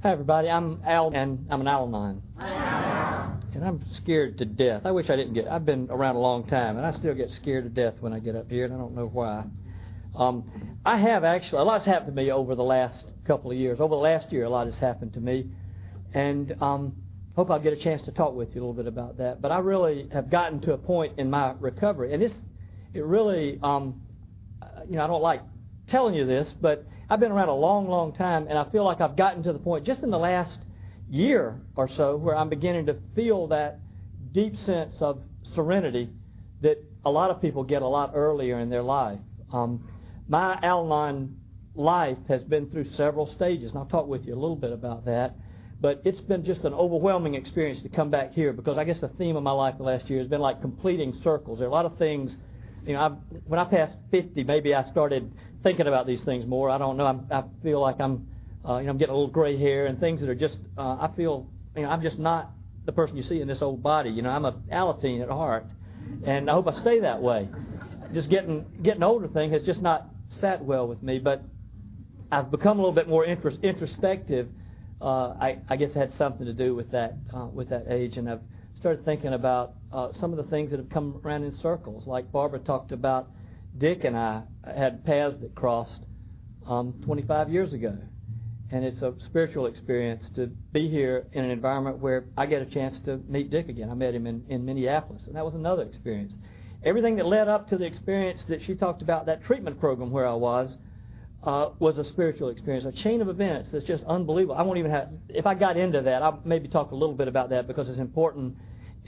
Hi, everybody. I'm Al, and I'm an Al-Anon. And I'm scared to death. I wish I didn't get. I've been around a long time, and I still get scared to death when I get up here, and I don't know why. Um, I have actually. A lot's happened to me over the last couple of years. Over the last year, a lot has happened to me, and um, hope I'll get a chance to talk with you a little bit about that. But I really have gotten to a point in my recovery, and it's it really, um, you know, I don't like telling you this, but I've been around a long, long time, and I feel like I've gotten to the point just in the last year or so where I'm beginning to feel that deep sense of serenity that a lot of people get a lot earlier in their life. Um, my Al-Anon life has been through several stages, and I'll talk with you a little bit about that. But it's been just an overwhelming experience to come back here because I guess the theme of my life the last year has been like completing circles. There are a lot of things, you know, I've, when I passed 50, maybe I started thinking about these things more. I don't know. I'm, I feel like I'm, uh, you know, I'm getting a little gray hair and things that are just. Uh, I feel, you know, I'm just not the person you see in this old body. You know, I'm a Alateen at heart, and I hope I stay that way. Just getting getting older thing has just not sat well with me, but I've become a little bit more intros- introspective. Uh, I, I guess it had something to do with that uh, with that age, and I've started thinking about uh, some of the things that have come around in circles. Like Barbara talked about Dick and I had paths that crossed um, 25 years ago. And it's a spiritual experience to be here in an environment where I get a chance to meet Dick again. I met him in, in Minneapolis, and that was another experience. Everything that led up to the experience that she talked about, that treatment program where I was, uh, was a spiritual experience, a chain of events that's just unbelievable. I won't even have, if I got into that, I'll maybe talk a little bit about that because it's important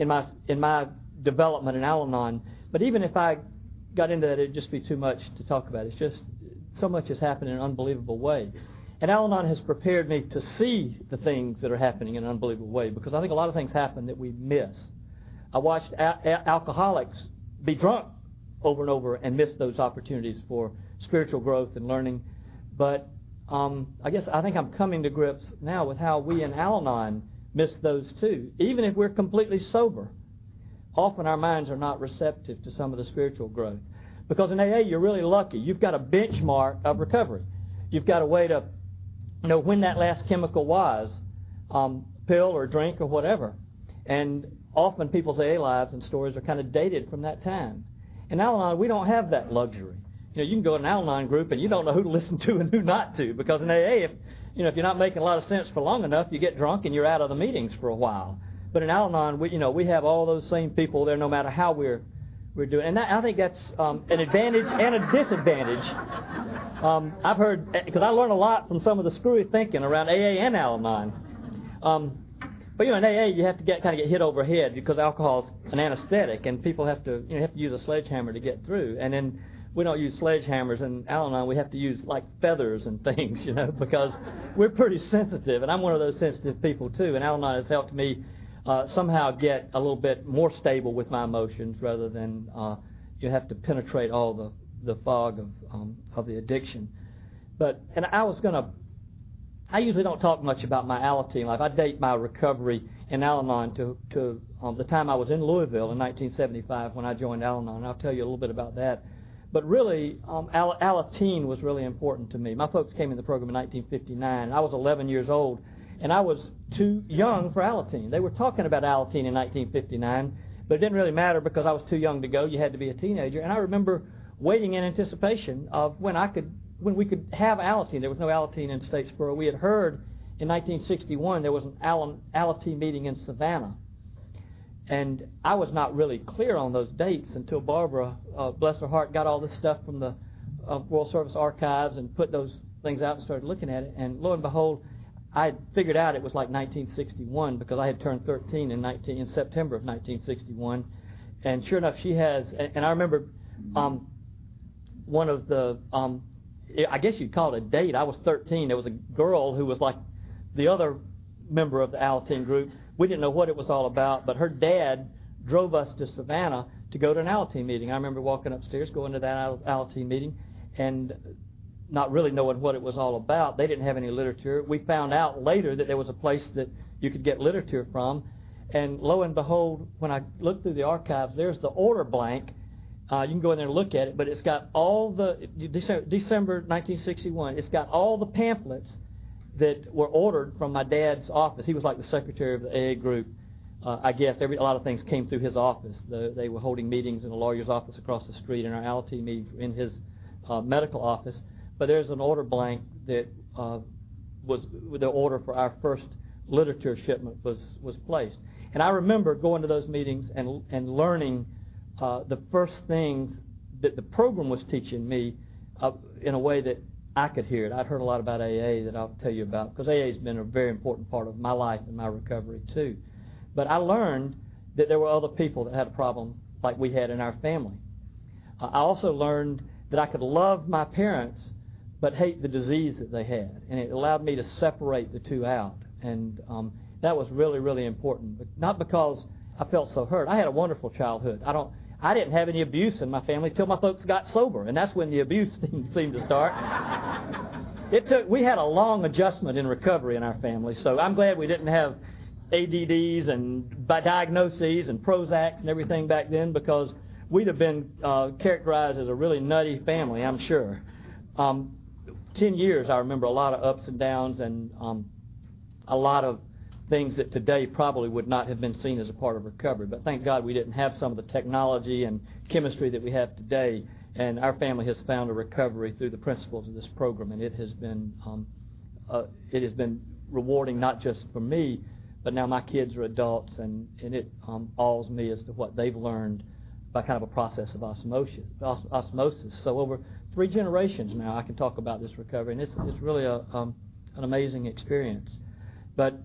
in my in my development in Al-Anon. But even if I got into that, it'd just be too much to talk about. It's just so much has happened in an unbelievable way. And Al Anon has prepared me to see the things that are happening in an unbelievable way because I think a lot of things happen that we miss. I watched a- a- alcoholics be drunk over and over and miss those opportunities for spiritual growth and learning. But um, I guess I think I'm coming to grips now with how we in Al Anon miss those too, even if we're completely sober often our minds are not receptive to some of the spiritual growth. Because in AA, you're really lucky. You've got a benchmark of recovery. You've got a way to know when that last chemical was, um, pill or drink or whatever. And often people's AA lives and stories are kind of dated from that time. In Al-Anon, we don't have that luxury. You know, you can go to an Al-Anon group and you don't know who to listen to and who not to because in AA, if, you know, if you're not making a lot of sense for long enough, you get drunk and you're out of the meetings for a while. But in Al-Anon, we, you know, we have all those same people there no matter how we're, we're doing. And that, I think that's um, an advantage and a disadvantage. Um, I've heard, because I learned a lot from some of the screwy thinking around AA and Al-Anon. Um, but you know, in AA, you have to get kind of get hit over head because alcohol is an anesthetic, and people have to you know have to use a sledgehammer to get through. And then we don't use sledgehammers in Al-Anon. We have to use like feathers and things, you know, because we're pretty sensitive, and I'm one of those sensitive people too. And Al-Anon has helped me uh, somehow get a little bit more stable with my emotions rather than uh, you have to penetrate all the, the fog of, um, of the addiction. But, and I was going to, I usually don't talk much about my Alateen life. I date my recovery in Al-Anon to, to um, the time I was in Louisville in 1975 when I joined Al-Anon. And I'll tell you a little bit about that. But really, um, Al- Alateen was really important to me. My folks came in the program in 1959. I was 11 years old and I was too young for Alateen. They were talking about Alateen in 1959, but it didn't really matter because I was too young to go. You had to be a teenager, and I remember waiting in anticipation of when I could, when we could have Alateen. There was no Alateen in Statesboro. We had heard in 1961 there was an Al- Alateen meeting in Savannah, and I was not really clear on those dates until Barbara, uh, bless her heart, got all this stuff from the uh, World Service Archives and put those things out and started looking at it. And lo and behold, I figured out it was like 1961 because I had turned 13 in 19 in September of 1961, and sure enough, she has. And, and I remember um, one of the, um, I guess you'd call it a date. I was 13. There was a girl who was like the other member of the Alateen group. We didn't know what it was all about, but her dad drove us to Savannah to go to an Alateen meeting. I remember walking upstairs, going to that Alateen meeting, and not really knowing what it was all about. They didn't have any literature. We found out later that there was a place that you could get literature from. And lo and behold, when I looked through the archives, there's the order blank. Uh, you can go in there and look at it, but it's got all the December, December 1961. It's got all the pamphlets that were ordered from my dad's office. He was like the secretary of the AA group. Uh, I guess every a lot of things came through his office. The, they were holding meetings in a lawyer's office across the street, and our ALT meeting in his uh, medical office. But there's an order blank that uh, was the order for our first literature shipment was was placed. And I remember going to those meetings and and learning uh, the first things that the program was teaching me uh, in a way that I could hear it. I'd heard a lot about AA that I'll tell you about because AA has been a very important part of my life and my recovery too. But I learned that there were other people that had a problem like we had in our family. I also learned that I could love my parents but hate the disease that they had, and it allowed me to separate the two out. And um, that was really, really important. But not because I felt so hurt. I had a wonderful childhood. I don't. I didn't have any abuse in my family till my folks got sober, and that's when the abuse seemed to start. it took. We had a long adjustment in recovery in our family, so I'm glad we didn't have ADDs and by diagnoses and Prozacs and everything back then because we'd have been uh, characterized as a really nutty family, I'm sure. Um, Ten years, I remember a lot of ups and downs and um, a lot of things that today probably would not have been seen as a part of recovery. But thank God we didn't have some of the technology and chemistry that we have today. And our family has found a recovery through the principles of this program, and it has been um, uh, it has been rewarding not just for me, but now my kids are adults, and, and it um, awes me as to what they've learned by kind of a process of osmosis. osmosis. So over three generations now, I can talk about this recovery, and it's, it's really a, um, an amazing experience. But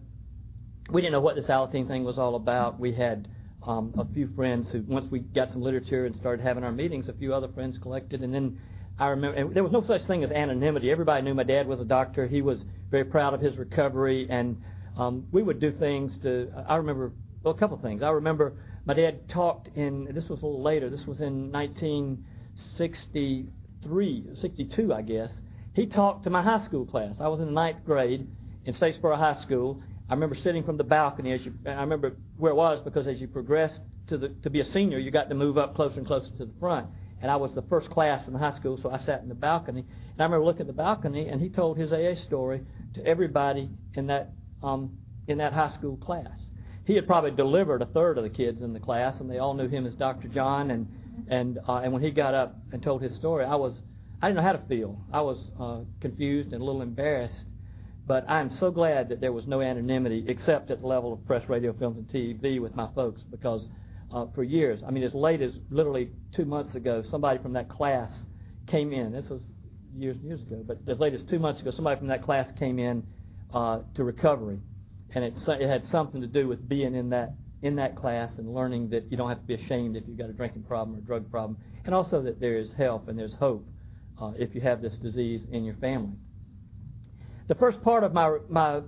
we didn't know what this Alateen thing was all about. We had um, a few friends who, once we got some literature and started having our meetings, a few other friends collected, and then I remember and there was no such thing as anonymity. Everybody knew my dad was a doctor. He was very proud of his recovery, and um, we would do things to. I remember well, a couple things. I remember my dad talked in. This was a little later. This was in 1963, 62, I guess. He talked to my high school class. I was in the ninth grade in Statesboro High School, I remember sitting from the balcony as you. I remember where it was because as you progressed to the to be a senior, you got to move up closer and closer to the front. And I was the first class in the high school, so I sat in the balcony. And I remember looking at the balcony, and he told his AA story to everybody in that um, in that high school class. He had probably delivered a third of the kids in the class, and they all knew him as Dr. John. And and uh, and when he got up and told his story, I was I didn't know how to feel. I was uh, confused and a little embarrassed. But I'm so glad that there was no anonymity except at the level of press, radio, films, and TV with my folks because uh, for years, I mean, as late as literally two months ago, somebody from that class came in. This was years and years ago, but as late as two months ago, somebody from that class came in uh, to recovery, and it, it had something to do with being in that in that class and learning that you don't have to be ashamed if you've got a drinking problem or a drug problem, and also that there is help and there's hope uh, if you have this disease in your family. The first part of my my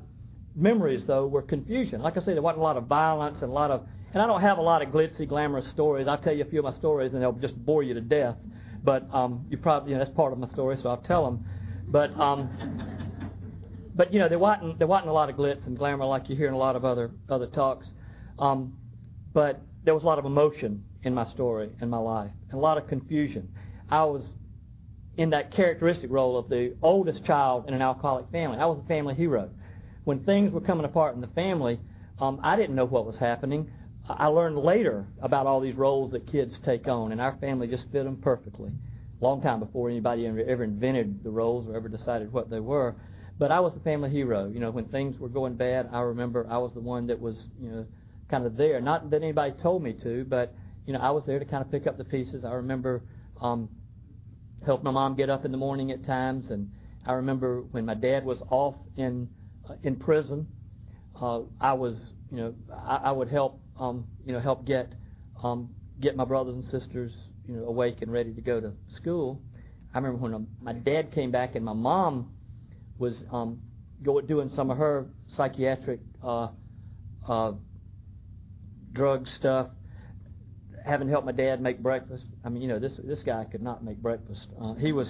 memories, though, were confusion. Like I said, there wasn't a lot of violence and a lot of, and I don't have a lot of glitzy, glamorous stories. I'll tell you a few of my stories, and they'll just bore you to death. But um, you probably, you know, that's part of my story, so I'll tell them. But um, but you know, there wasn't there wasn't a lot of glitz and glamour like you hear in a lot of other other talks. Um, but there was a lot of emotion in my story in my life, and a lot of confusion. I was in that characteristic role of the oldest child in an alcoholic family. I was a family hero. When things were coming apart in the family, um, I didn't know what was happening. I learned later about all these roles that kids take on, and our family just fit them perfectly. Long time before anybody ever invented the roles or ever decided what they were. But I was the family hero. You know, when things were going bad, I remember I was the one that was, you know, kind of there. Not that anybody told me to, but you know, I was there to kind of pick up the pieces. I remember um, helped my mom get up in the morning at times. And I remember when my dad was off in uh, in prison, uh, I was you know I, I would help um, you know help get um, get my brothers and sisters you know awake and ready to go to school. I remember when um, my dad came back and my mom was um, go, doing some of her psychiatric uh, uh, drug stuff having helped my dad make breakfast. I mean, you know, this this guy could not make breakfast. Uh, he was.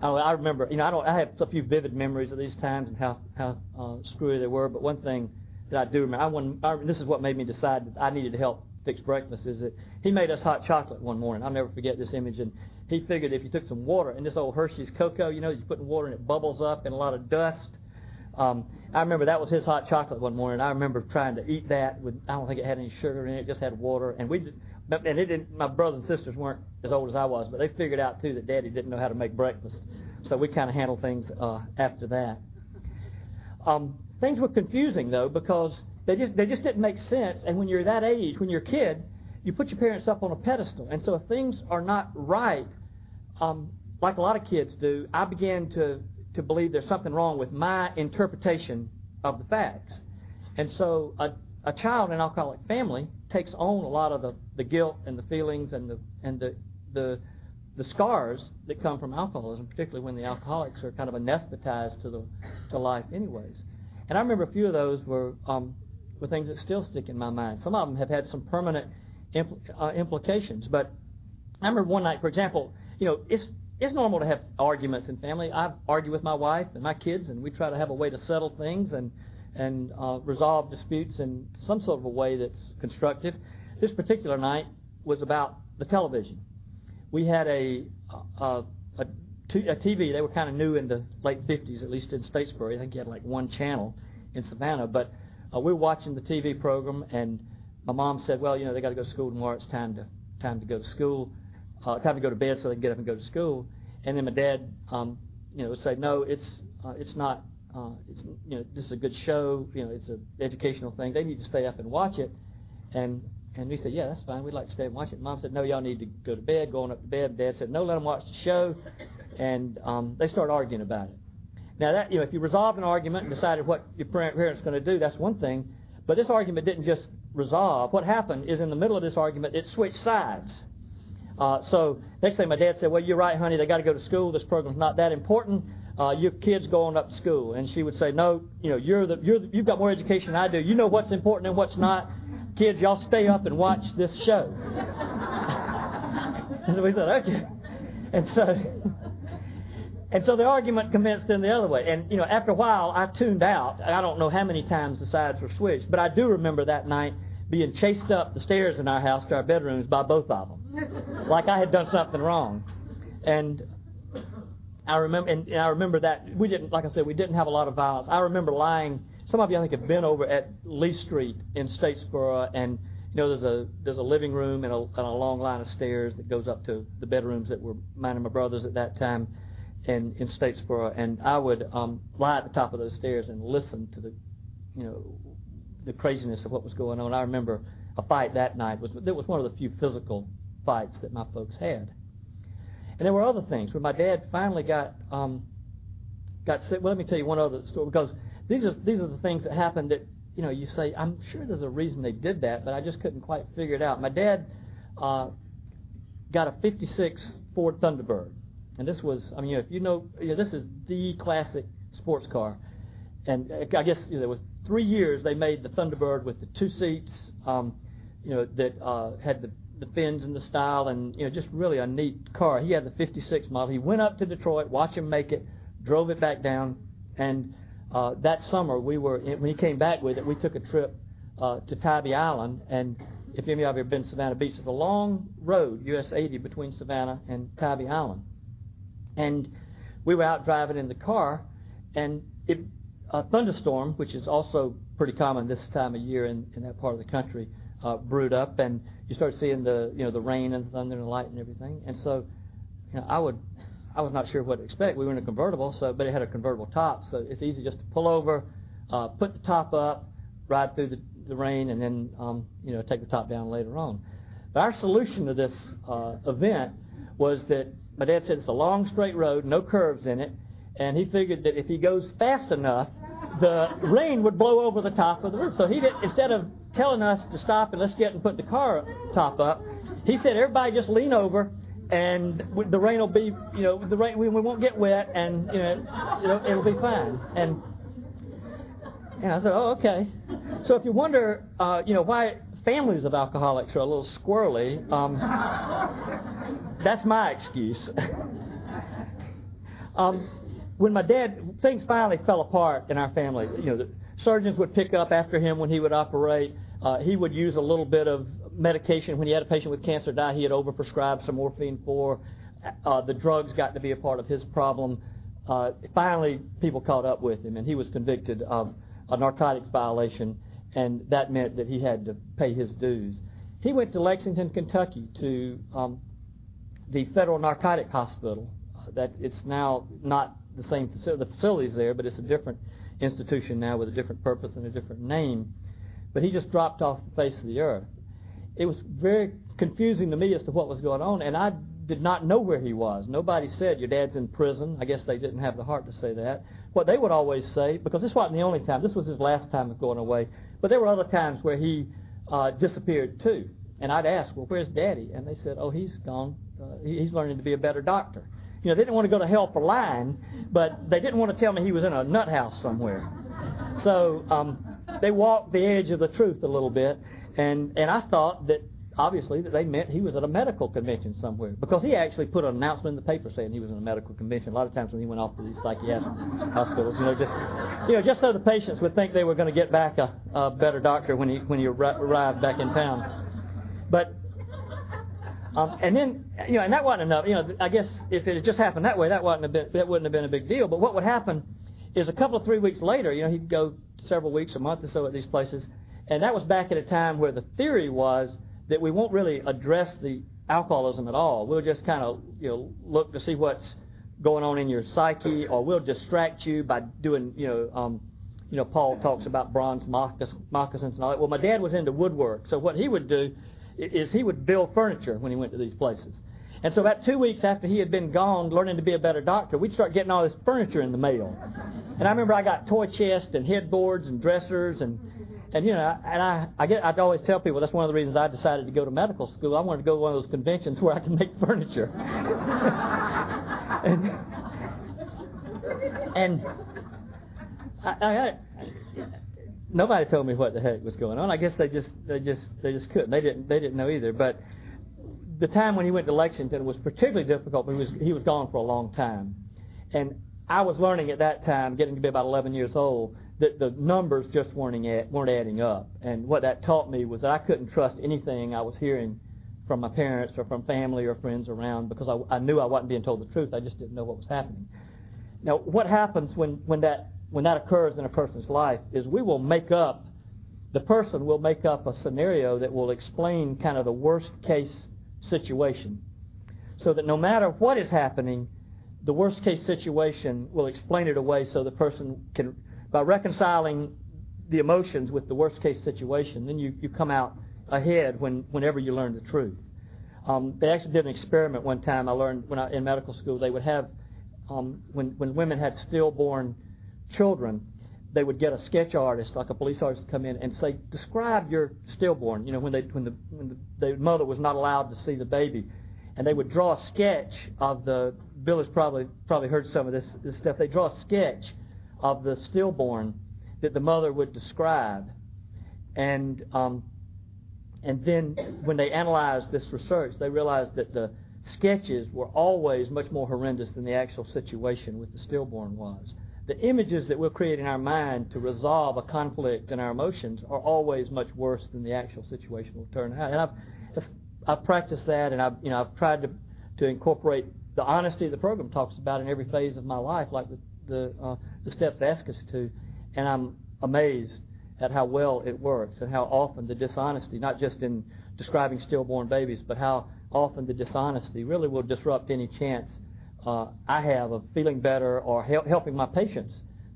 I, I remember. You know, I don't. I have a few vivid memories of these times and how how uh, screwy they were. But one thing that I do remember, I, won, I this is what made me decide that I needed to help fix breakfast. Is that he made us hot chocolate one morning. I'll never forget this image. And he figured if you took some water and this old Hershey's cocoa, you know, you put in water and it bubbles up and a lot of dust. Um, I remember that was his hot chocolate one morning. I remember trying to eat that with I don't think it had any sugar in it, it just had water. And we, and it didn't. My brothers and sisters weren't as old as I was, but they figured out too that Daddy didn't know how to make breakfast, so we kind of handled things uh, after that. Um, things were confusing though because they just they just didn't make sense. And when you're that age, when you're a kid, you put your parents up on a pedestal. And so if things are not right, um, like a lot of kids do, I began to to believe there's something wrong with my interpretation of the facts. And so a, a child in an alcoholic family takes on a lot of the, the guilt and the feelings and the and the the the scars that come from alcoholism, particularly when the alcoholics are kind of anesthetized to the to life, anyways. And I remember a few of those were um, were things that still stick in my mind. Some of them have had some permanent impl- uh, implications. But I remember one night, for example, you know, it's it's normal to have arguments in family. I argue with my wife and my kids, and we try to have a way to settle things and and uh, resolve disputes in some sort of a way that's constructive. This particular night was about the television. We had a a, a, a TV. They were kind of new in the late 50s, at least in Statesboro. I think you had like one channel in Savannah, but uh, we were watching the TV program, and my mom said, "Well, you know, they got to go to school tomorrow. It's time to time to go to school, uh, time to go to bed, so they can get up and go to school." And then my dad, um, you know, would say, "No, it's uh, it's not. Uh, it's you know, this is a good show. You know, it's an educational thing. They need to stay up and watch it." And and we said, "Yeah, that's fine. We'd like to stay and watch it." Mom said, "No, y'all need to go to bed." Going up to bed, Dad said, "No, let them watch the show." And um, they started arguing about it. Now that you know, if you resolved an argument and decided what your parents going to do, that's one thing. But this argument didn't just resolve. What happened is in the middle of this argument, it switched sides. Uh, so next thing my dad said, "Well, you're right, honey. They got to go to school. This program's not that important. Uh, your kids going up to school." And she would say, "No, you know, you're the you're the, you've got more education than I do. You know what's important and what's not. Kids, y'all stay up and watch this show." and so we said, "Okay." And so and so the argument commenced in the other way. And, you know, after a while, I tuned out. I don't know how many times the sides were switched, but I do remember that night being chased up the stairs in our house to our bedrooms by both of them. like I had done something wrong. And I remember, and, and I remember that we didn't, like I said, we didn't have a lot of violence. I remember lying. Some of you, I think, have been over at Lee Street in Statesboro, and you know, there's a there's a living room and a, and a long line of stairs that goes up to the bedrooms that were mine and my brother's at that time in, in Statesboro, and I would um, lie at the top of those stairs and listen to the, you know, the craziness of what was going on. I remember a fight that night was that was one of the few physical fights that my folks had. And there were other things where my dad finally got um, got sick. Well, let me tell you one other story because these are these are the things that happened that you know you say I'm sure there's a reason they did that, but I just couldn't quite figure it out. My dad uh, got a '56 Ford Thunderbird and this was, I mean, you know, if you know, you know, this is the classic sports car. And I guess you know, there was three years they made the Thunderbird with the two seats, um, you know, that uh, had the, the fins and the style, and you know, just really a neat car. He had the '56 model. He went up to Detroit, watched him make it, drove it back down, and uh, that summer we were when he came back with it, we took a trip uh, to Tybee Island, and if any of you have ever been to Savannah Beach, it's a long road, US 80, between Savannah and Tybee Island. And we were out driving in the car, and it, a thunderstorm, which is also pretty common this time of year in, in that part of the country, uh, brewed up, and you start seeing the you know the rain and the thunder and the light and everything. And so, you know, I would I was not sure what to expect. We were in a convertible, so but it had a convertible top, so it's easy just to pull over, uh, put the top up, ride through the, the rain, and then um, you know take the top down later on. But our solution to this uh, event was that my dad said it's a long straight road, no curves in it, and he figured that if he goes fast enough, the rain would blow over the top of the roof. So he did instead of telling us to stop and let's get and put the car top up, he said everybody just lean over and the rain will be, you know, the rain we, we won't get wet and you know it'll, it'll be fine. And and I said, oh okay. So if you wonder, uh, you know, why families of alcoholics are a little squirrely. Um, that's my excuse. um, when my dad, things finally fell apart in our family. You know, the surgeons would pick up after him when he would operate. Uh, he would use a little bit of medication when he had a patient with cancer die. He had overprescribed some morphine for. Uh, the drugs got to be a part of his problem. uh, finally people caught up with him, and he was convicted of a narcotics violation, and that meant that he had to pay his dues. He went to Lexington, Kentucky, to um, the Federal Narcotic Hospital. Uh, that it's now not the same facility. The facility's there, but it's a different institution now with a different purpose and a different name. But he just dropped off the face of the earth. It was very confusing to me as to what was going on, and I did not know where he was. Nobody said, Your dad's in prison. I guess they didn't have the heart to say that. What they would always say, because this wasn't the only time, this was his last time of going away, but there were other times where he uh, disappeared too. And I'd ask, Well, where's daddy? And they said, Oh, he's gone. Uh, he's learning to be a better doctor. You know, they didn't want to go to hell for lying, but they didn't want to tell me he was in a nut house somewhere. So um, they walked the edge of the truth a little bit, and and I thought that obviously that they meant he was at a medical convention somewhere because he actually put an announcement in the paper saying he was in a medical convention. A lot of times when he went off to these psychiatric hospitals, you know, just you know, just so the patients would think they were going to get back a, a better doctor when he when he arrived back in town. But um, and then you know, and that wasn't enough. You know, I guess if it had just happened that way, that wasn't a bit, that wouldn't have been a big deal. But what would happen is a couple of three weeks later, you know, he'd go several weeks, a month or so at these places, and that was back at a time where the theory was that we won't really address the alcoholism at all. We'll just kind of you know look to see what's going on in your psyche, or we'll distract you by doing you know um, you know Paul talks about bronze moccasins and all that. Well, my dad was into woodwork, so what he would do is he would build furniture when he went to these places. And so about two weeks after he had been gone, learning to be a better doctor, we'd start getting all this furniture in the mail. And I remember I got toy chests and headboards and dressers and and you know, and I, I get, I'd always tell people that's one of the reasons I decided to go to medical school. I wanted to go to one of those conventions where I can make furniture. and, and I, I, nobody told me what the heck was going on. I guess they just, they just, they just couldn't. They didn't, they didn't know either. But the time when he went to Lexington was particularly difficult. He was, he was gone for a long time, and I was learning at that time, getting to be about 11 years old that the numbers just weren't, weren't adding up. And what that taught me was that I couldn't trust anything I was hearing from my parents or from family or friends around because I, I knew I wasn't being told the truth. I just didn't know what was happening. Now, what happens when, when, that, when that occurs in a person's life is we will make up, the person will make up a scenario that will explain kind of the worst case situation. So that no matter what is happening, the worst case situation will explain it away so the person can by reconciling the emotions with the worst case situation, then you, you come out ahead when, whenever you learn the truth. Um, they actually did an experiment one time. I learned when I in medical school they would have um, when when women had stillborn children, they would get a sketch artist, like a police artist, to come in and say, describe your stillborn. You know, when they when the when the, the mother was not allowed to see the baby, and they would draw a sketch of the. Bill has probably probably heard some of this this stuff. They draw a sketch of the stillborn that the mother would describe. And, um, and then when they analyzed this research, they realized that the sketches were always much more horrendous than the actual situation with the stillborn was. The images that we'll create in our mind to resolve a conflict in our emotions are always much worse than the actual situation will turn out. And I've, I've practiced that, and I've, you know, I've tried to, to incorporate the honesty the program talks about in every phase of my life, like the the, uh, the steps ask us to, and I'm amazed at how well it works and how often the dishonesty, not just in describing stillborn babies, but how often the dishonesty really will disrupt any chance uh, I have of feeling better or hel- helping my patients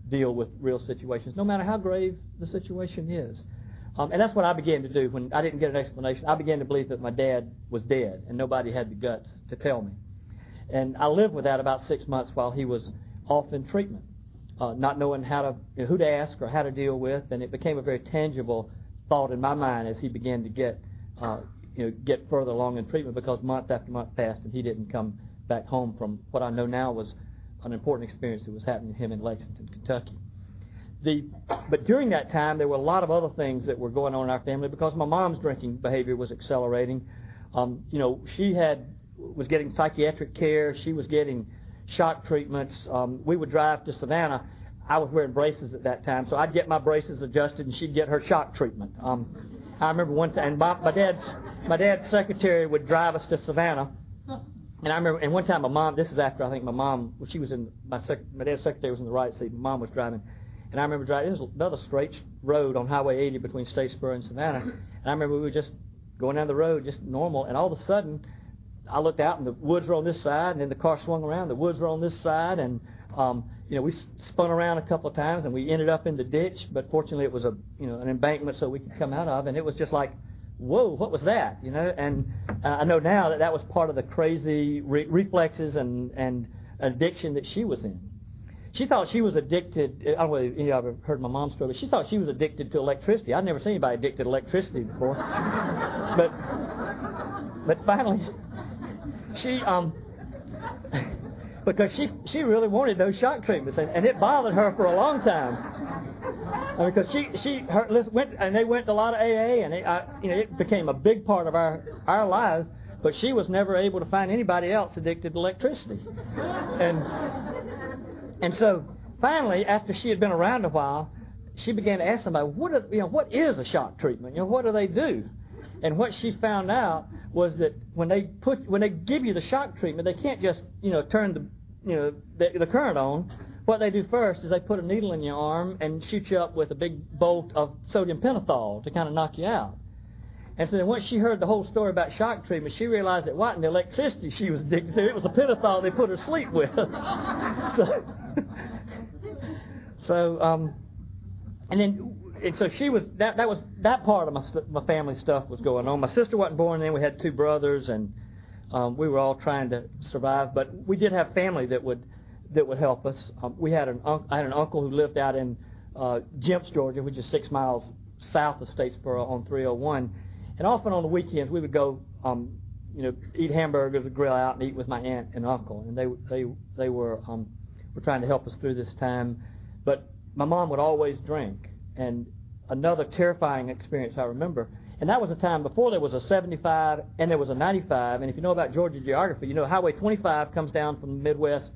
deal with real situations, no matter how grave the situation is. Um, and that's what I began to do when I didn't get an explanation. I began to believe that my dad was dead, and nobody had the guts to tell me. And I lived with that about six months while he was off in treatment, uh, not knowing how to you know, who to ask or how to deal with, and it became a very tangible thought in my mind as he began to get uh, you know get further along in treatment because month after month passed and he didn't come back home from what I know now was an important experience that was happening to him in Lexington, Kentucky. The, but during that time, there were a lot of other things that were going on in our family because my mom's drinking behavior was accelerating. Um, you know, she had was getting psychiatric care. She was getting shock treatments. Um, we would drive to Savannah. I was wearing braces at that time, so I'd get my braces adjusted, and she'd get her shock treatment. Um, I remember one time, and my, my dad's my dad's secretary would drive us to Savannah, and I remember, and one time my mom, this is after I think my mom, well, she was in, my, sec, my dad's secretary was in the right seat, my mom was driving. And I remember driving, it was another straight road on Highway 80 between Statesboro and Savannah. And I remember we were just going down the road, just normal, and all of a sudden, I looked out and the woods were on this side, and then the car swung around, the woods were on this side, and, um, you know, we spun around a couple of times and we ended up in the ditch, but fortunately it was a, you know, an embankment so we could come out of, and it was just like, whoa, what was that? You know, and uh, I know now that that was part of the crazy re- reflexes and and addiction that she was in. She thought she was addicted. I don't know if you ever heard my mom's story, but she thought she was addicted to electricity. I'd never seen anybody addicted to electricity before. but but finally, she um because she she really wanted those shock treatments, and, and it bothered her for a long time because she she her, went and they went to a lot of AA and it, I, you know it became a big part of our our lives. But she was never able to find anybody else addicted to electricity, and and so finally, after she had been around a while, she began to ask somebody, what are, you know what is a shock treatment? You know what do they do? And what she found out was that when they put when they give you the shock treatment, they can't just you know turn the you know the, the current on what they do first is they put a needle in your arm and shoot you up with a big bolt of sodium pentothal to kind of knock you out. And so then once she heard the whole story about shock treatment, she realized it wasn't the electricity she was addicted to, it was the pentothal they put her to sleep with. so, so um, and then and so she was that that was that part of my my family stuff was going on. My sister wasn't born then. We had two brothers, and um, we were all trying to survive. But we did have family that would that would help us. Um, we had an I had an uncle who lived out in uh, Jemps, Georgia, which is six miles south of Statesboro on 301. And often on the weekends we would go, um, you know, eat hamburgers, grill out, and eat with my aunt and uncle. And they they they were um, were trying to help us through this time. But my mom would always drink. And another terrifying experience I remember. And that was a time before there was a 75 and there was a 95. And if you know about Georgia geography, you know Highway 25 comes down from the Midwest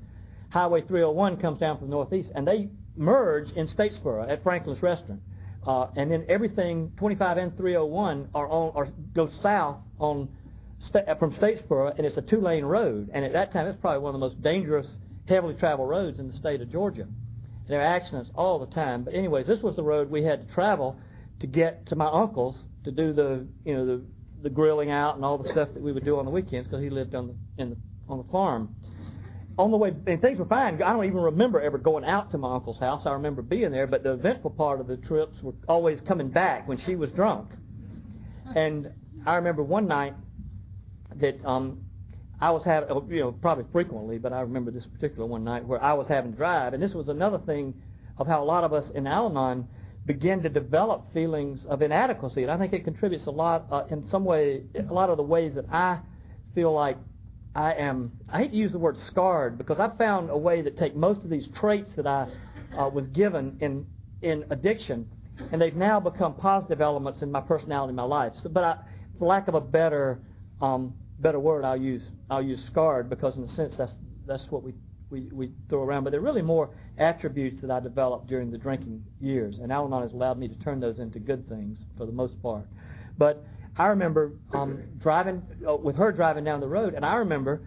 Highway 301 comes down from the northeast, and they merge in Statesboro at Franklin's Restaurant. Uh, and then everything 25 and 301 are on or go south on from Statesboro, and it's a two-lane road. And at that time, it's probably one of the most dangerous, heavily traveled roads in the state of Georgia. There are accidents all the time. But anyways, this was the road we had to travel to get to my uncle's to do the you know the the grilling out and all the stuff that we would do on the weekends because he lived on the in the on the farm on the way, and things were fine. I don't even remember ever going out to my uncle's house. I remember being there, but the eventful part of the trips were always coming back when she was drunk. And I remember one night that um, I was having, oh, you know, probably frequently, but I remember this particular one night where I was having drive. And this was another thing of how a lot of us in Al-Anon begin to develop feelings of inadequacy. And I think it contributes a lot, uh, in some way, a lot of the ways that I feel like I am, I hate to use the word scarred because I've found a way to take most of these traits that I uh, was given in, in addiction and they've now become positive elements in my personality, in my life. So, but I, for lack of a better, um, better word, I'll use, I'll use scarred because in a sense that's, that's what we, we, we throw around. But they're really more attributes that I developed during the drinking years. And Al-Anon has allowed me to turn those into good things for the most part. But I remember um, driving uh, with her driving down the road, and I remember,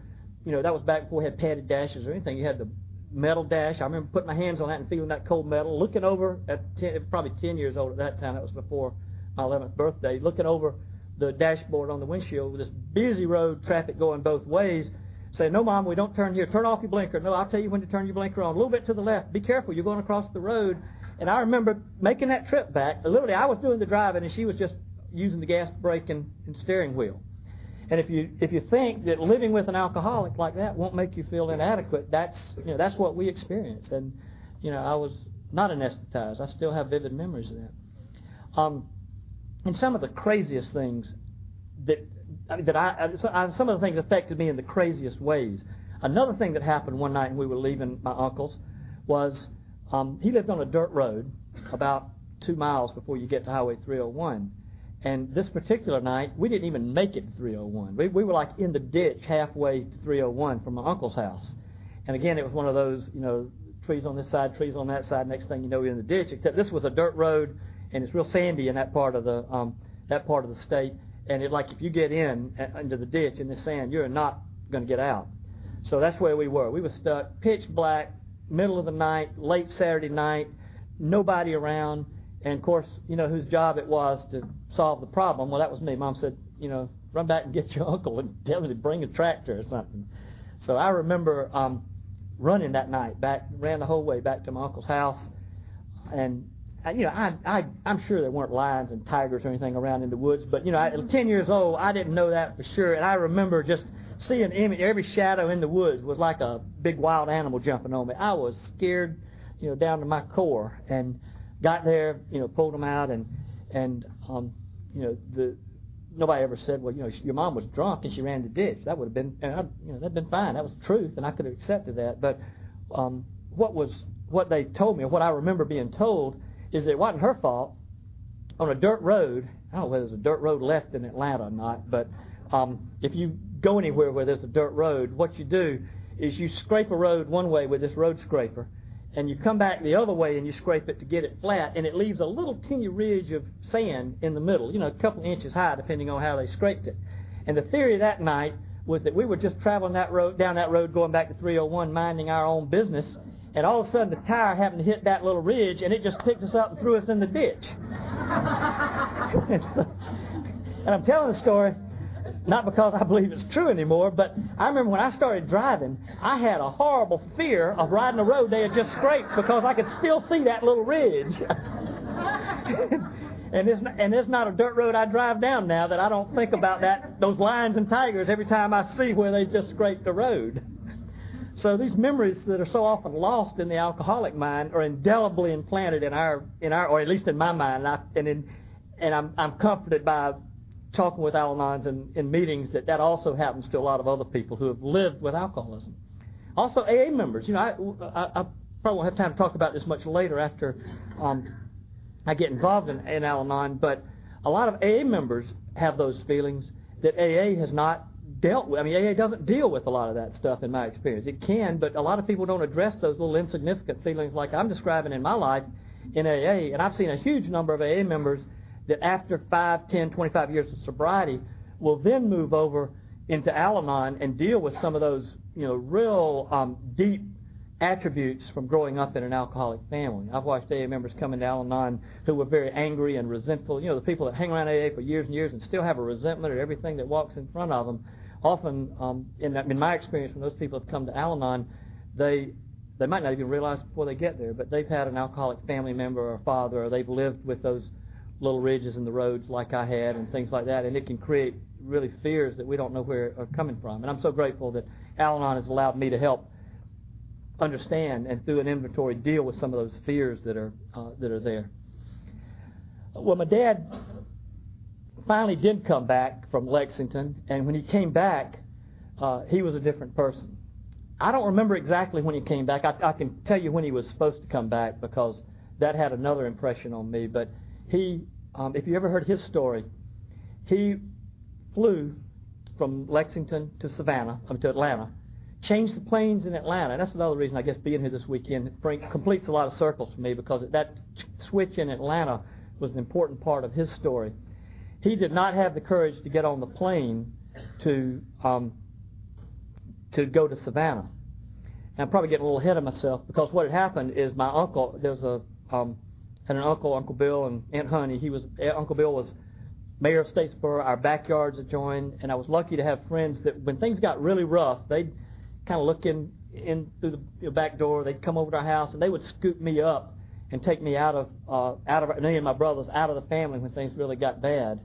you know, that was back before we had padded dashes or anything. You had the metal dash. I remember putting my hands on that and feeling that cold metal, looking over at 10, probably 10 years old at that time. That was before my 11th birthday. Looking over the dashboard on the windshield with this busy road, traffic going both ways. Say, no, mom, we don't turn here. Turn off your blinker. No, I'll tell you when to turn your blinker on. A little bit to the left. Be careful. You're going across the road. And I remember making that trip back. Literally, I was doing the driving, and she was just using the gas brake and, and steering wheel. And if you if you think that living with an alcoholic like that won't make you feel inadequate, that's you know that's what we experience. And you know I was not anesthetized. I still have vivid memories of that. Um, and some of the craziest things that that I some of the things affected me in the craziest ways. Another thing that happened one night when we were leaving my uncle's was um, he lived on a dirt road about two miles before you get to Highway 301 and this particular night, we didn't even make it to 301. We, we were like in the ditch halfway to 301 from my uncle's house. And again, it was one of those, you know, trees on this side, trees on that side. Next thing you know, you're in the ditch. Except this was a dirt road, and it's real sandy in that part of the um, that part of the state. And it like if you get in uh, into the ditch in the sand, you're not going to get out. So that's where we were. We were stuck, pitch black, middle of the night, late Saturday night, nobody around, and of course, you know whose job it was to solve the problem. Well, that was me. Mom said, you know, run back and get your uncle and tell him to bring a tractor or something. So I remember um, running that night back, ran the whole way back to my uncle's house, and you know, I, I, I'm sure there weren't lions and tigers or anything around in the woods, but you know, at 10 years old, I didn't know that for sure, and I remember just seeing every shadow in the woods was like a big wild animal jumping on me. I was scared, you know, down to my core, and got there, you know, pulled them out, and and um, you know, the nobody ever said, well, you know, your mom was drunk and she ran the ditch. That would have been, and I, you know, that'd been fine. That was the truth, and I could have accepted that. But um, what was what they told me, what I remember being told, is that it wasn't her fault. On a dirt road, I don't know whether there's a dirt road left in Atlanta or not, but um, if you go anywhere where there's a dirt road, what you do is you scrape a road one way with this road scraper, and you come back the other way and you scrape it to get it flat, and it leaves a little teeny ridge of sand in the middle, you know, a couple inches high, depending on how they scraped it. And the theory that night was that we were just traveling that road down that road, going back to 301, minding our own business, and all of a sudden the tire happened to hit that little ridge, and it just picked us up and threw us in the ditch. and I'm telling the story not because I believe it's true anymore, but I remember when I started driving, I had a horrible fear of riding a road they had just scraped because I could still see that little ridge. and it's not, and it's not a dirt road I drive down now that I don't think about that those lions and tigers every time I see where they just scraped the road. So these memories that are so often lost in the alcoholic mind are indelibly implanted in our in our or at least in my mind, and, I, and in and I'm I'm comforted by talking with Al-Anons in, in meetings that that also happens to a lot of other people who have lived with alcoholism. Also, AA members. You know, I, I, I probably won't have time to talk about this much later after um, I get involved in, in Al-Anon, but a lot of AA members have those feelings that AA has not dealt with. I mean, AA doesn't deal with a lot of that stuff in my experience. It can, but a lot of people don't address those little insignificant feelings like I'm describing in my life in AA. And I've seen a huge number of AA members that after 5, 10, 25 years of sobriety will then move over into Al-Anon and deal with some of those, you know, real um, deep attributes from growing up in an alcoholic family. I've watched AA members come into Al-Anon who were very angry and resentful. You know, the people that hang around AA for years and years and still have a resentment at everything that walks in front of them. Often, um, in, in my experience, when those people have come to Al-Anon, they they might not even realize before they get there, but they've had an alcoholic family member or father, or they've lived with those little ridges in the roads like I had and things like that, and it can create really fears that we don't know where are coming from. And I'm so grateful that Al-Anon has allowed me to help understand and through an inventory deal with some of those fears that are uh, that are there. Well, my dad finally did come back from Lexington, and when he came back, uh, he was a different person. I don't remember exactly when he came back. I, I can tell you when he was supposed to come back because that had another impression on me. But he, um, if you ever heard his story, he flew from Lexington to Savannah, um, to Atlanta, changed the planes in Atlanta. That's another reason I guess being here this weekend completes a lot of circles for me because that switch in Atlanta was an important part of his story. He did not have the courage to get on the plane to um, to go to Savannah. And I'm probably getting a little ahead of myself because what had happened is my uncle, there was a um, had an uncle, Uncle Bill, and Aunt Honey. He was Uncle Bill was mayor of Statesboro. Our backyards adjoined, and I was lucky to have friends that when things got really rough, they'd kind of look in in through the back door. They'd come over to our house, and they would scoop me up and take me out of uh, out of me and my brothers out of the family when things really got bad.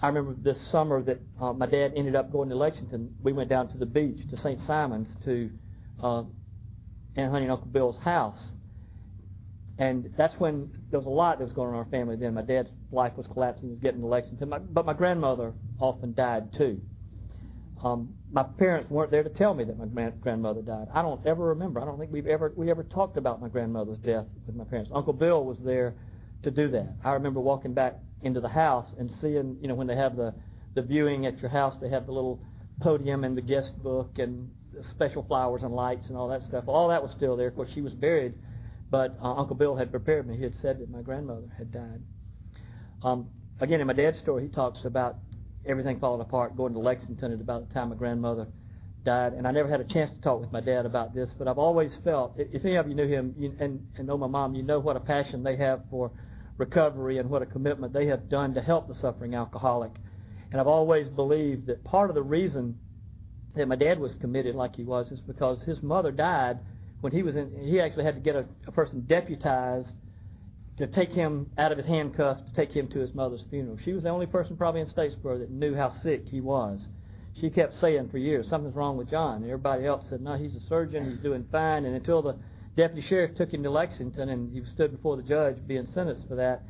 I remember this summer that uh, my dad ended up going to Lexington. We went down to the beach to St. Simon's to uh, Aunt Honey and Uncle Bill's house and that's when there was a lot that was going on in our family then. My dad's life was collapsing, he was getting to Lexington. My, but my grandmother often died too. Um, my parents weren't there to tell me that my grand- grandmother died. I don't ever remember. I don't think we've ever we ever talked about my grandmother's death with my parents. Uncle Bill was there to do that. I remember walking back into the house and seeing, you know, when they have the the viewing at your house, they have the little podium and the guest book and special flowers and lights and all that stuff. All that was still there. Of course, she was buried but uh, Uncle Bill had prepared me. He had said that my grandmother had died. Um, again, in my dad's story, he talks about everything falling apart, going to Lexington at about the time my grandmother died, and I never had a chance to talk with my dad about this, but I've always felt, if any of you knew him you, and, and know my mom, you know what a passion they have for recovery and what a commitment they have done to help the suffering alcoholic. And I've always believed that part of the reason that my dad was committed like he was is because his mother died when he was in, he actually had to get a, a person deputized to take him out of his handcuffs to take him to his mother's funeral. She was the only person probably in Statesboro that knew how sick he was. She kept saying for years, something's wrong with John. And everybody else said, no, he's a surgeon, he's doing fine. And until the deputy sheriff took him to Lexington and he stood before the judge being sentenced for that,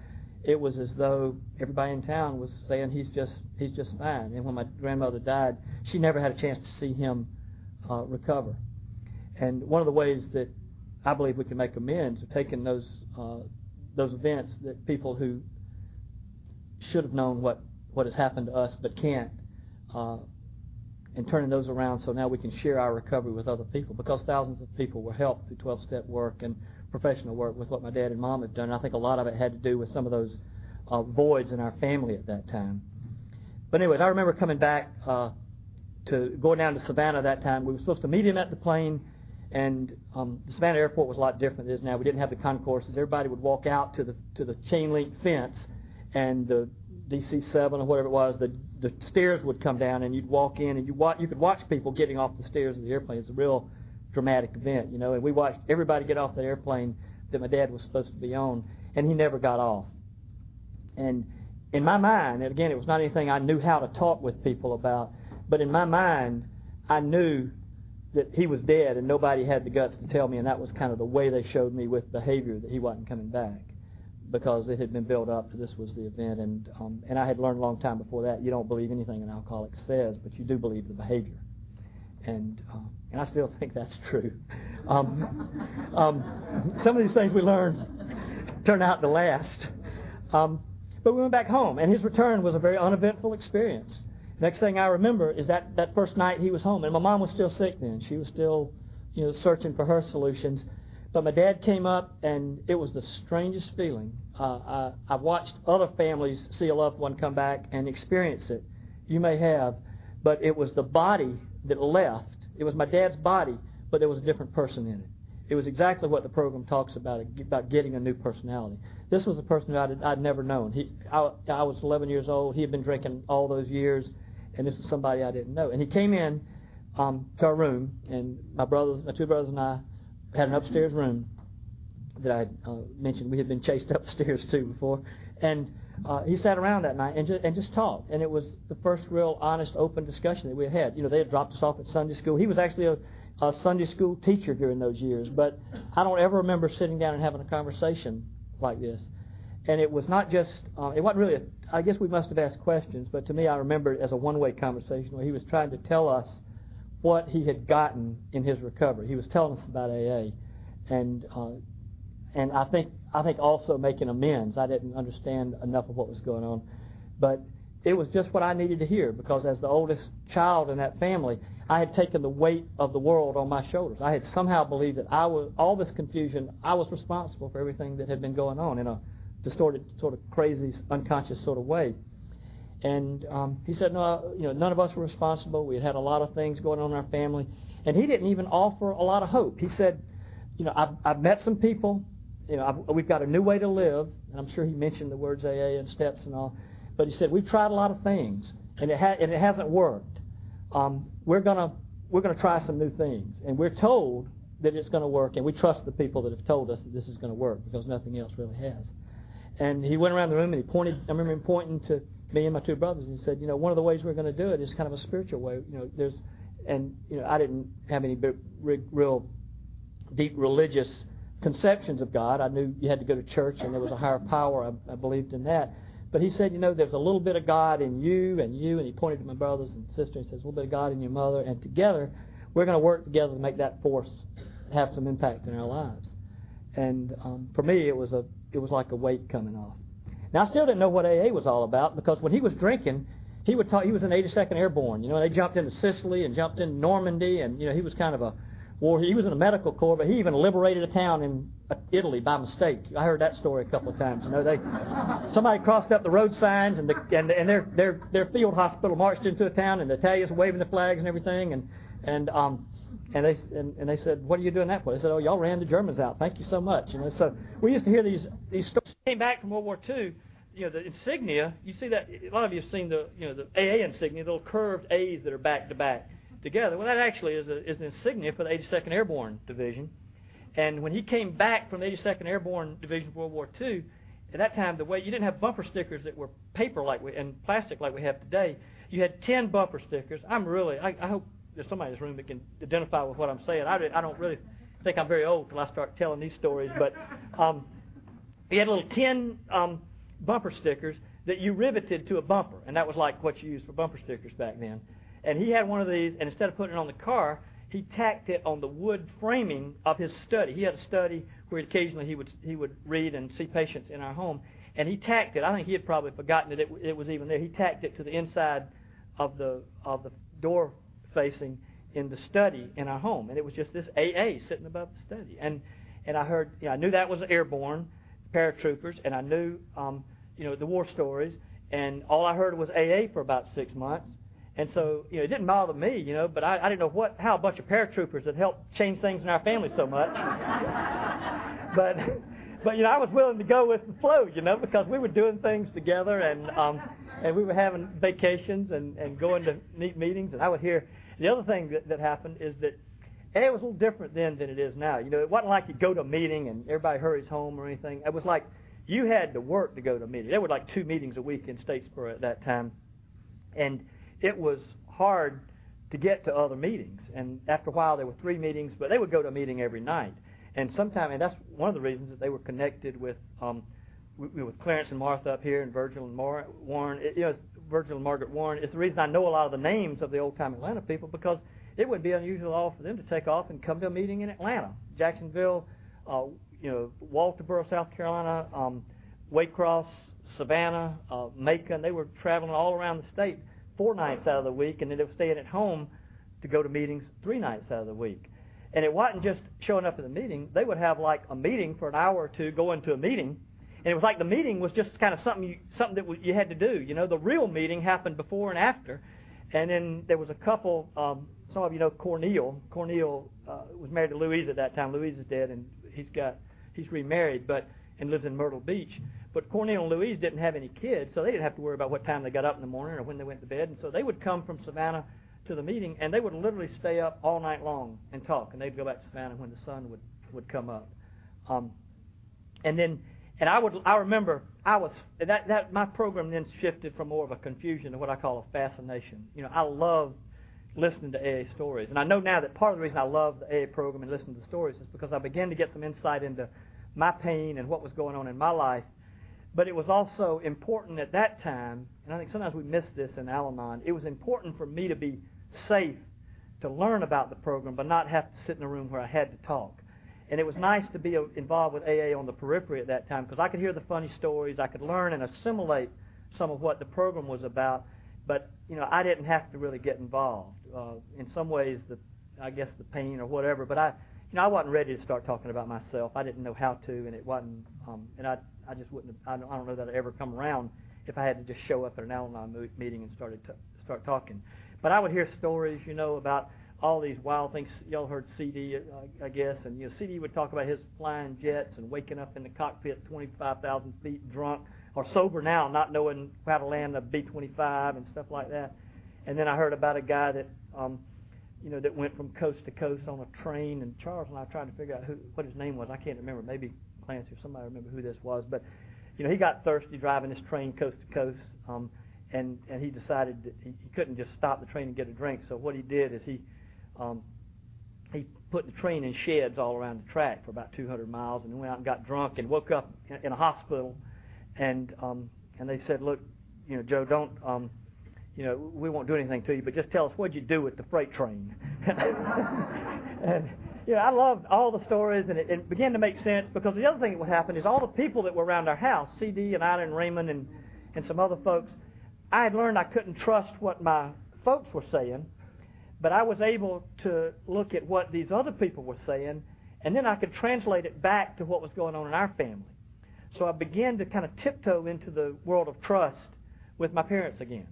it was as though everybody in town was saying he's just he's just fine. And when my grandmother died, she never had a chance to see him uh, recover. And one of the ways that I believe we can make amends are taking those uh, those events that people who should have known what what has happened to us but can't, uh, and turning those around so now we can share our recovery with other people because thousands of people were helped through 12-step work and professional work with what my dad and mom had done. I think a lot of it had to do with some of those uh, voids in our family at that time. But anyways, I remember coming back uh, to going down to Savannah that time. We were supposed to meet him at the plane, and um, the Savannah airport was a lot different than it is now. We didn't have the concourses. Everybody would walk out to the to the chain link fence, and the DC-7 or whatever it was, the the stairs would come down, and you'd walk in, and you watch, you could watch people getting off the stairs of the airplane. It's a real dramatic event, you know. And we watched everybody get off the airplane that my dad was supposed to be on, and he never got off. And in my mind, and again, it was not anything I knew how to talk with people about, but in my mind, I knew that he was dead, and nobody had the guts to tell me, and that was kind of the way they showed me with behavior that he wasn't coming back because it had been built up. To this was the event, and um, and I had learned a long time before that. You don't believe anything an alcoholic says, but you do believe the behavior and um, and I still think that's true. Um, um, some of these things we learned turn out to last. Um, but we went back home, and his return was a very uneventful experience. Next thing I remember is that that first night he was home, and my mom was still sick then. She was still, you know, searching for her solutions. But my dad came up, and it was the strangest feeling. Uh, I, I've watched other families see a loved one come back and experience it. You may have, but it was the body that left. It was my dad's body, but there was a different person in it. It was exactly what the program talks about, about getting a new personality. This was a person that I'd, I'd never known. He, I, I was 11 years old. He had been drinking all those years, and this is somebody I didn't know. And he came in um, to our room, and my brothers, my two brothers and I had an upstairs room that I uh, mentioned. We had been chased upstairs too before, and uh, he sat around that night and just, and just talked. And it was the first real honest, open discussion that we had. You know, they had dropped us off at Sunday school. He was actually a, a Sunday school teacher during those years, but I don't ever remember sitting down and having a conversation like this. And it was not just, uh, it wasn't really, a, I guess we must have asked questions, but to me I remember it as a one-way conversation where he was trying to tell us what he had gotten in his recovery. He was telling us about AA. And uh, and I think I think also making amends. I didn't understand enough of what was going on, but it was just what I needed to hear because as the oldest child in that family, I had taken the weight of the world on my shoulders. I had somehow believed that I was all this confusion. I was responsible for everything that had been going on in a distorted, sort of crazy, unconscious sort of way. And um, he said, no, you know, none of us were responsible. We had had a lot of things going on in our family, and he didn't even offer a lot of hope. He said, you know, I've, I've met some people you know, I've, we've got a new way to live, and I'm sure he mentioned the words AA and steps and all. But he said we've tried a lot of things, and it ha- and it hasn't worked. Um, we're gonna we're gonna try some new things, and we're told that it's going to work, and we trust the people that have told us that this is going to work because nothing else really has. And he went around the room and he pointed. I remember him pointing to me and my two brothers and said, you know, one of the ways we're going to do it is kind of a spiritual way. You know, there's, and you know, I didn't have any real deep religious conceptions of God. I knew you had to go to church and there was a higher power. I, I believed in that. But he said, you know, there's a little bit of God in you and you, and he pointed to my brothers and sisters and says, a little bit of God in your mother, and together we're going to work together to make that force have some impact in our lives. And um, for me, it was a it was like a weight coming off. Now I still didn't know what AA was all about because when he was drinking, he would talk. He was in 82nd Airborne. You know, they jumped into Sicily and jumped into Normandy, and you know he was kind of a war. He was in the medical corps, but he even liberated a town in uh, Italy by mistake. I heard that story a couple of times. You know, they somebody crossed up the road signs, and the, and and their their their field hospital marched into a town, and the Italians waving the flags and everything, and And um, and they and, and they said, "What are you doing that for?" They said, "Oh, y'all ran the Germans out. Thank you so much." Know, so we used to hear these these stories. Came back from World War II. You know, the insignia. You see that a lot of you have seen the you know the AA insignia, the little curved A's that are back to back together. Well, that actually is a, is an insignia for the 82nd Airborne Division. And when he came back from the 82nd Airborne Division of World War II, at that time, the way you didn't have bumper stickers that were paper like we and plastic like we have today. You had 10 bumper stickers. I'm really, I, I hope there's somebody in this room that can identify with what I'm saying. I, I don't really think I'm very old till I start telling these stories, but um, you had little tin um, bumper stickers that you riveted to a bumper, and that was like what you used for bumper stickers back then. And he had one of these, and instead of putting it on the car, he tacked it on the wood framing of his study. He had a study where occasionally he would he would read and see patients in our home, and he tacked it. I think he had probably forgotten that it, it was even there. He tacked it to the inside of the of the door facing in the study in our home, and it was just this AA sitting above the study. And and I heard, you know, I knew that was airborne paratroopers, and I knew, um, you know, the war stories, and all I heard was AA for about six months. And so, you know, it didn't bother me, you know, but I, I didn't know what how a bunch of paratroopers had helped change things in our family so much. but but you know, I was willing to go with the flow, you know, because we were doing things together and um and we were having vacations and and going to neat meetings and I would hear the other thing that, that happened is that it was a little different then than it is now. You know, it wasn't like you go to a meeting and everybody hurries home or anything. It was like you had to work to go to a meeting. There were like two meetings a week in Statesboro at that time. And it was hard to get to other meetings. And after a while, there were three meetings, but they would go to a meeting every night. And sometimes, and that's one of the reasons that they were connected with um, with Clarence and Martha up here, and Virgil and Mar- Warren. It, you know, Virgil and Margaret Warren. It's the reason I know a lot of the names of the old time Atlanta people because it would be unusual at all for them to take off and come to a meeting in Atlanta, Jacksonville, uh, you know, Walterboro, South Carolina, um, Waycross, Savannah, uh, Macon. They were traveling all around the state four nights out of the week, and then they were staying at home to go to meetings three nights out of the week. And it wasn't just showing up at the meeting. They would have like a meeting for an hour or two, go into a meeting, and it was like the meeting was just kind of something you, something that you had to do. You know, the real meeting happened before and after. And then there was a couple. Um, some of you know Cornel. Cornel uh, was married to Louise at that time. Louise is dead, and he's got he's remarried, but and lives in Myrtle Beach. But Cornel and Louise didn't have any kids, so they didn't have to worry about what time they got up in the morning or when they went to bed. And so they would come from Savannah to the meeting, and they would literally stay up all night long and talk. And they'd go back to Savannah when the sun would would come up. Um, and then, and I would I remember I was that that my program then shifted from more of a confusion to what I call a fascination. You know, I love listening to AA stories, and I know now that part of the reason I love the AA program and listening to the stories is because I began to get some insight into my pain and what was going on in my life but it was also important at that time, and I think sometimes we miss this in Al Anon, it was important for me to be safe to learn about the program, but not have to sit in a room where I had to talk. And it was nice to be involved with AA on the periphery at that time because I could hear the funny stories, I could learn and assimilate some of what the program was about, but you know I didn't have to really get involved. Uh, in some ways, the I guess the pain or whatever, but I you know I wasn't ready to start talking about myself. I didn't know how to, and it wasn't, um, and I I just wouldn't. Have, I, don't, I don't know that I'd ever come around if I had to just show up at an Al-Anon meeting and started to start talking. But I would hear stories, you know, about all these wild things. Y'all heard CD, I guess, and you know, CD would talk about his flying jets and waking up in the cockpit 25,000 feet drunk or sober now, not knowing how to land a B-25 and stuff like that. And then I heard about a guy that, um, you know, that went from coast to coast on a train. And Charles and I tried to figure out who, what his name was. I can't remember. Maybe Clancy or somebody remember who this was, but you know he got thirsty driving this train coast to coast, um, and and he decided that he, he couldn't just stop the train and get a drink. So what he did is he um, he put the train in sheds all around the track for about 200 miles, and went out and got drunk and woke up in, a hospital, and um, and they said, look, you know, Joe, don't. Um, you know, we won't do anything to you, but just tell us what'd you do with the freight train. and you know, I loved all the stories, and it, it began to make sense because the other thing that would happen is all the people that were around our house, CD and Ida and Raymond and, and some other folks, I had learned I couldn't trust what my folks were saying, but I was able to look at what these other people were saying, and then I could translate it back to what was going on in our family. So I began to kind of tiptoe into the world of trust with my parents again.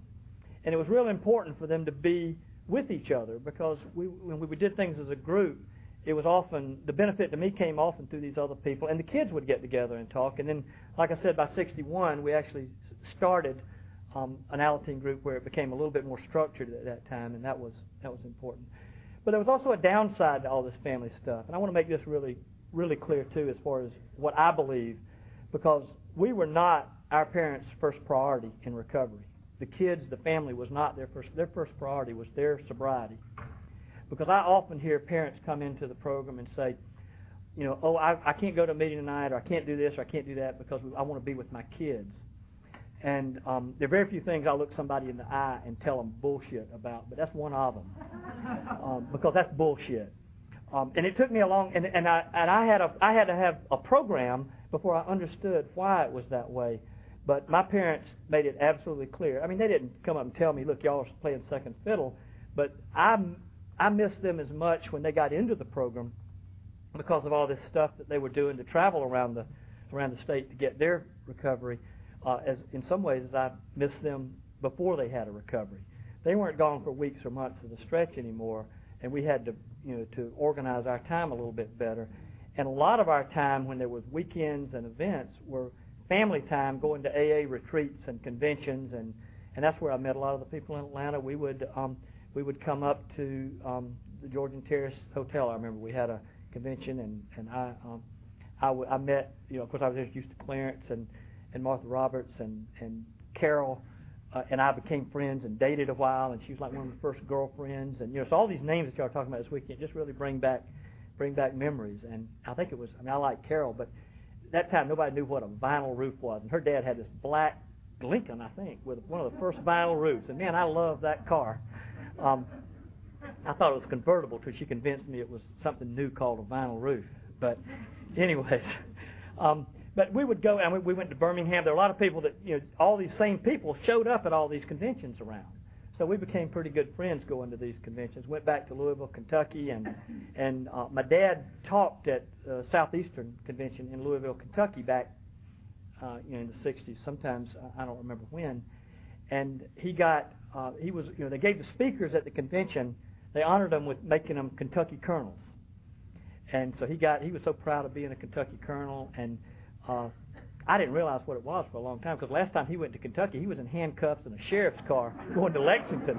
And it was real important for them to be with each other because we, when we did things as a group, it was often the benefit to me came often through these other people, and the kids would get together and talk. And then, like I said, by '61, we actually started um, an Alateen group where it became a little bit more structured at that time, and that was that was important. But there was also a downside to all this family stuff, and I want to make this really really clear too, as far as what I believe, because we were not our parents' first priority in recovery. The kids, the family was not their first. Their first priority was their sobriety. Because I often hear parents come into the program and say, you know, oh, I, I can't go to a meeting tonight, or I can't do this, or I can't do that because I want to be with my kids. And um, there are very few things I'll look somebody in the eye and tell them bullshit about, but that's one of them. Um, because that's bullshit. Um, and it took me a long, and, and I and I had a I had to have a program before I understood why it was that way. But my parents made it absolutely clear. I mean, they didn't come up and tell me, "Look, y'all are playing second fiddle," but I I missed them as much when they got into the program because of all this stuff that they were doing to travel around the around the state to get their recovery. Uh, as in some ways, as I missed them before they had a recovery. They weren't gone for weeks or months at a stretch anymore, and we had to you know to organize our time a little bit better. And a lot of our time when there was weekends and events were family time, going to AA retreats and conventions, and and that's where I met a lot of the people in Atlanta. We would um, we would come up to um, the Georgian Terrace Hotel. I remember we had a convention, and and I um, I, w- I met you know of course I was introduced to Clarence and and Martha Roberts and and Carol. Uh, and I became friends and dated a while, and she was like one of my first girlfriends, and you know, so all these names that y'all are talking about this weekend just really bring back, bring back memories. And I think it was, I mean, I like Carol, but that time nobody knew what a vinyl roof was, and her dad had this black Lincoln, I think, with one of the first vinyl roofs, and man, I loved that car. Um, I thought it was convertible till she convinced me it was something new called a vinyl roof. But, anyways, um, but we would go and we, we went to Birmingham. There were a lot of people that you know, all these same people showed up at all these conventions around. So we became pretty good friends going to these conventions. Went back to Louisville, Kentucky, and and uh, my dad talked at uh, Southeastern Convention in Louisville, Kentucky back uh, you know in the '60s. Sometimes I don't remember when. And he got uh, he was, you know, they gave the speakers at the convention, they honored them with making them Kentucky colonels. And so he got, he was so proud of being a Kentucky colonel. And uh, I didn't realize what it was for a long time because last time he went to Kentucky, he was in handcuffs in a sheriff's car going to Lexington.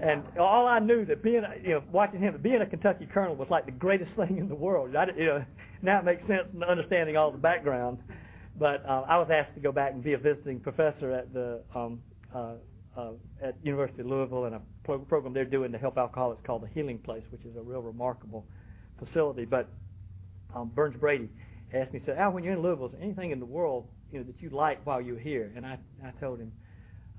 And all I knew that being, you know, watching him, being a Kentucky colonel was like the greatest thing in the world. I, you know, now it makes sense in understanding all the background. But uh, I was asked to go back and be a visiting professor at the um, uh, uh, at University of Louisville and a pro- program they're doing to help alcoholics called the Healing Place, which is a real remarkable facility. But um, Burns Brady asked me, said, Al, when you're in Louisville, is there anything in the world you know that you like while you're here? And I, I told him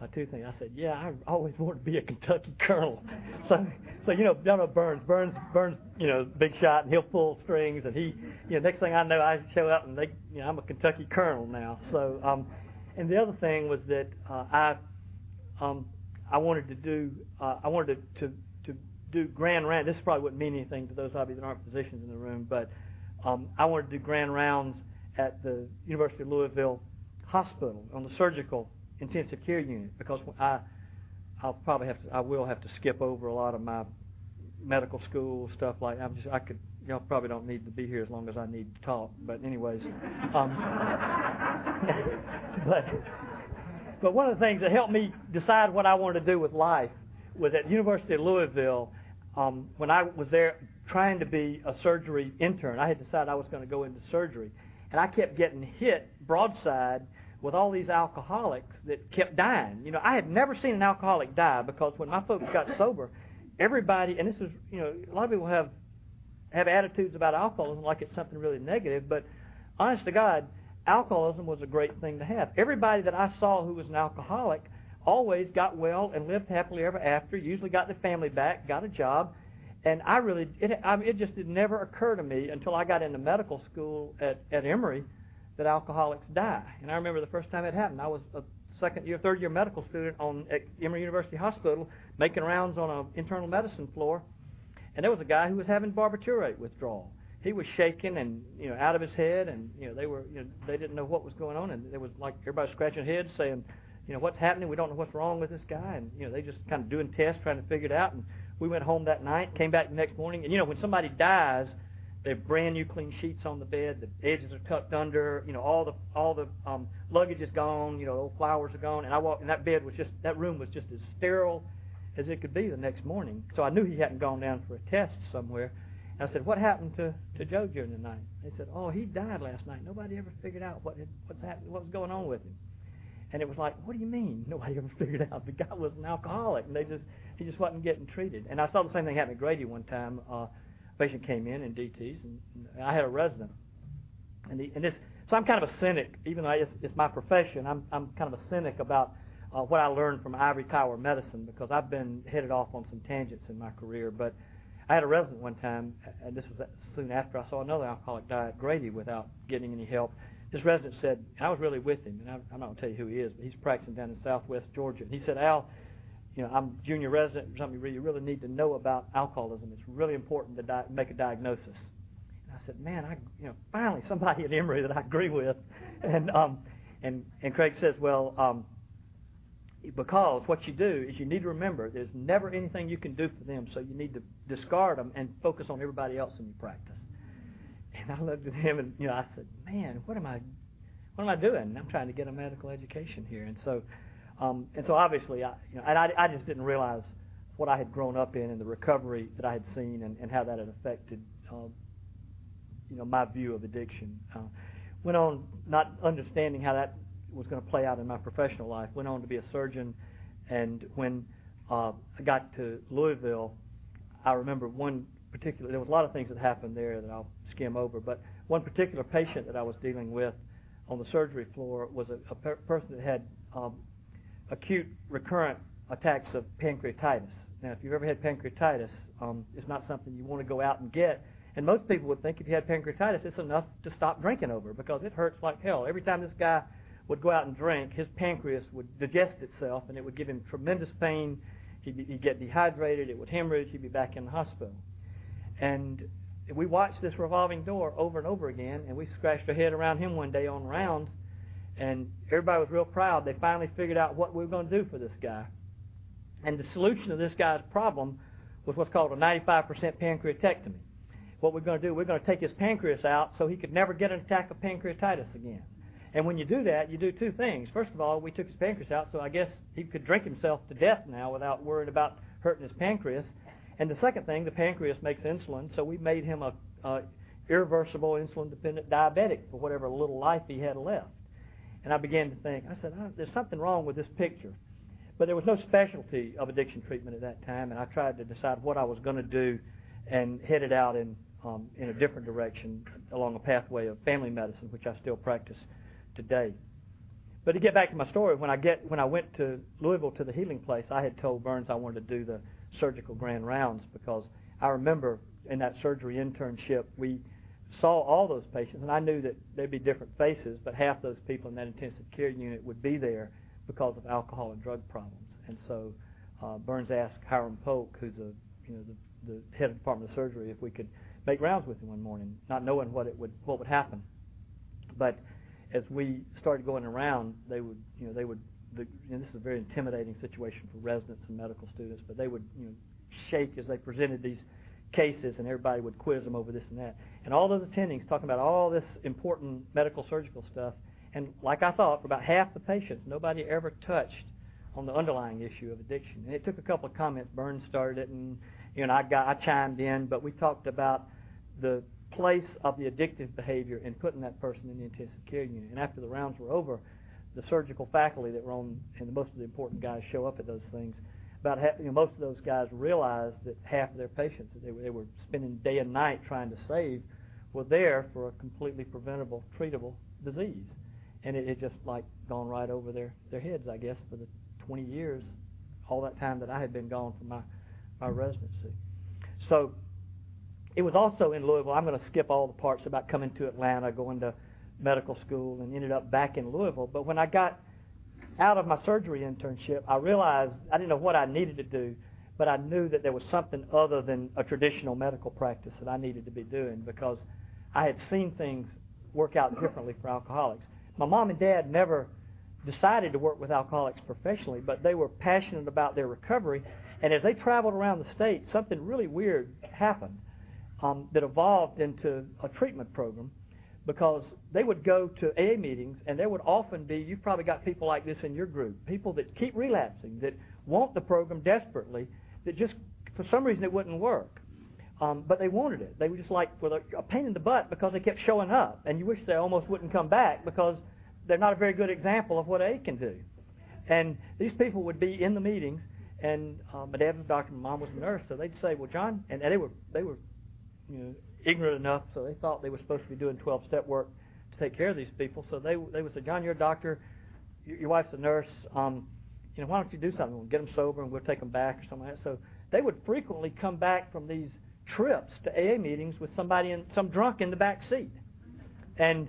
uh, two things. I said, yeah, I always wanted to be a Kentucky colonel. so, so you know, you know Burns, Burns, Burns, you know, big shot, and he'll pull strings, and he, you know, next thing I know, I show up and they, you know, I'm a Kentucky colonel now. So, um, and the other thing was that uh, I um, I wanted to do uh, I wanted to, to, to do grand round. This probably wouldn't mean anything to those of you that aren't physicians in the room, but um, I wanted to do grand rounds at the University of Louisville Hospital on the surgical intensive care unit because I I'll probably have to I will have to skip over a lot of my medical school stuff like I'm just I could y'all probably don't need to be here as long as I need to talk but anyways um, but but one of the things that helped me decide what I wanted to do with life was at the University of Louisville, um, when I was there trying to be a surgery intern, I had decided I was going to go into surgery. And I kept getting hit broadside with all these alcoholics that kept dying. You know, I had never seen an alcoholic die because when my folks got sober, everybody, and this is, you know, a lot of people have have attitudes about alcoholism like it's something really negative, but honest to God, alcoholism was a great thing to have. Everybody that I saw who was an alcoholic always got well and lived happily ever after, usually got their family back, got a job. And I really, it, I it just did never occur to me until I got into medical school at, at Emory that alcoholics die. And I remember the first time it happened. I was a second year, third year medical student on at Emory University Hospital making rounds on an internal medicine floor. And there was a guy who was having barbiturate withdrawal he was shaking and you know out of his head, and you know they were you know they didn't know what was going on, and it was like everybody scratching heads saying, you know, what's happening? We don't know what's wrong with this guy. And, you know, they just kind of doing tests, trying to figure it out. And we went home that night, came back the next morning. And, you know, when somebody dies, they have brand new clean sheets on the bed. The edges are tucked under. You know, all the all the um, luggage is gone. You know, old flowers are gone. And I walked, and that bed was just that room was just as sterile as it could be the next morning. So I knew he hadn't gone down for a test somewhere. And I said, "What happened to to Joe during the night?" They said, "Oh, he died last night. Nobody ever figured out what had, what's happening, what was going on with him." And it was like, "What do you mean? Nobody ever figured out the guy was an alcoholic, and they just he just wasn't getting treated." And I saw the same thing happen at Grady one time. Uh, patient came in in DTS, and, and I had a resident, and, the, and this. So I'm kind of a cynic, even though it's, it's my profession. I'm I'm kind of a cynic about uh, what I learned from ivory tower medicine because I've been headed off on some tangents in my career. But I had a resident one time, and this was soon after I saw another alcoholic die at Grady without getting any help. This resident said, and I was really with him, and I, I'm not going to tell you who he is, but he's practicing down in Southwest Georgia. And he said, Al, you know, I'm junior resident or something you really need to know about alcoholism. It's really important to di- make a diagnosis. And I said, man, I, you know, finally somebody at Emory that I agree with. And um, and and Craig says, well, um, because what you do is you need to remember there's never anything you can do for them, so you need to discard them and focus on everybody else in your practice. And I looked at him and you know I said, man, what am I, what am I doing? I'm trying to get a medical education here, and so um, and so obviously, I, you know, and I, I just didn't realize what I had grown up in and the recovery that I had seen and, and how that had affected, uh, you know, my view of addiction. Uh, went on not understanding how that was going to play out in my professional life. Went on to be a surgeon, and when uh, I got to Louisville, I remember one particular. There was a lot of things that happened there that I'll skim over, but one particular patient that I was dealing with on the surgery floor was a, a per- person that had um, acute recurrent attacks of pancreatitis. Now, if you've ever had pancreatitis, um, it's not something you want to go out and get. And most people would think if you had pancreatitis, it's enough to stop drinking over because it hurts like hell. Every time this guy would go out and drink, his pancreas would digest itself and it would give him tremendous pain. He'd, be, he'd get dehydrated, it would hemorrhage, he'd be back in the hospital. And we watched this revolving door over and over again, and we scratched our head around him one day on rounds and everybody was real proud. They finally figured out what we were going to do for this guy. And the solution to this guy's problem was what's called a 95% pancreatectomy. What we're going to do, we're going to take his pancreas out so he could never get an attack of pancreatitis again. And when you do that, you do two things. First of all, we took his pancreas out, so I guess he could drink himself to death now without worrying about hurting his pancreas. And the second thing, the pancreas makes insulin, so we made him a, a irreversible insulin-dependent diabetic for whatever little life he had left. And I began to think, I said, oh, there's something wrong with this picture. But there was no specialty of addiction treatment at that time, and I tried to decide what I was going to do and headed out in, um, in a different direction along a pathway of family medicine, which I still practice today. But to get back to my story, when I get when I went to Louisville to the healing place, I had told Burns I wanted to do the surgical grand rounds because I remember in that surgery internship we saw all those patients, and I knew that there'd be different faces, but half those people in that intensive care unit would be there because of alcohol and drug problems. And so uh, Burns asked Hiram Polk, who's a you know the, the head of Department of Surgery, if we could make rounds with him one morning, not knowing what it would what would happen. But as we started going around, they would you know they would the, know, this is a very intimidating situation for residents and medical students, but they would you know shake as they presented these cases, and everybody would quiz them over this and that. And all those attendings talking about all this important medical surgical stuff. And like I thought, for about half the patients, nobody ever touched on the underlying issue of addiction. And it took a couple of comments. Burns started it, and you know I got I chimed in, but we talked about the place of the addictive behavior and putting that person in the intensive care unit. And after the rounds were over, the surgical faculty that were on, and most of the important guys show up at those things, about half, you know, most of those guys realized that half of their patients that they they were spending day and night trying to save were there for a completely preventable, treatable disease, and it had just like gone right over their their heads, I guess, for the 20 years, all that time that I had been gone from my my residency. So it was also in Louisville. I'm going to skip all the parts about coming to Atlanta, going to medical school, and ended up back in Louisville. But when I got out of my surgery internship, I realized I didn't know what I needed to do, but I knew that there was something other than a traditional medical practice that I needed to be doing because I had seen things work out differently for alcoholics. My mom and dad never decided to work with alcoholics professionally, but they were passionate about their recovery. And as they traveled around the state, something really weird happened um, that evolved into a treatment program because they would go to AA meetings, and there would often be, you've probably got people like this in your group, people that keep relapsing, that want the program desperately, that just, for some reason, it wouldn't work. Um, but they wanted it. They were just like with a, a pain in the butt because they kept showing up, and you wish they almost wouldn't come back because they're not a very good example of what AA can do. And these people would be in the meetings, and uh, my dad was a doctor, my mom was a nurse, so they'd say, "Well, John," and, they were they were you know ignorant enough, so they thought they were supposed to be doing 12-step work to take care of these people. So they they would say, "John, you're a doctor, your, your wife's a nurse. Um, you know, why don't you do something? We'll get them sober, and we'll take them back or something like that." So they would frequently come back from these trips to AA meetings with somebody in some drunk in the back seat, and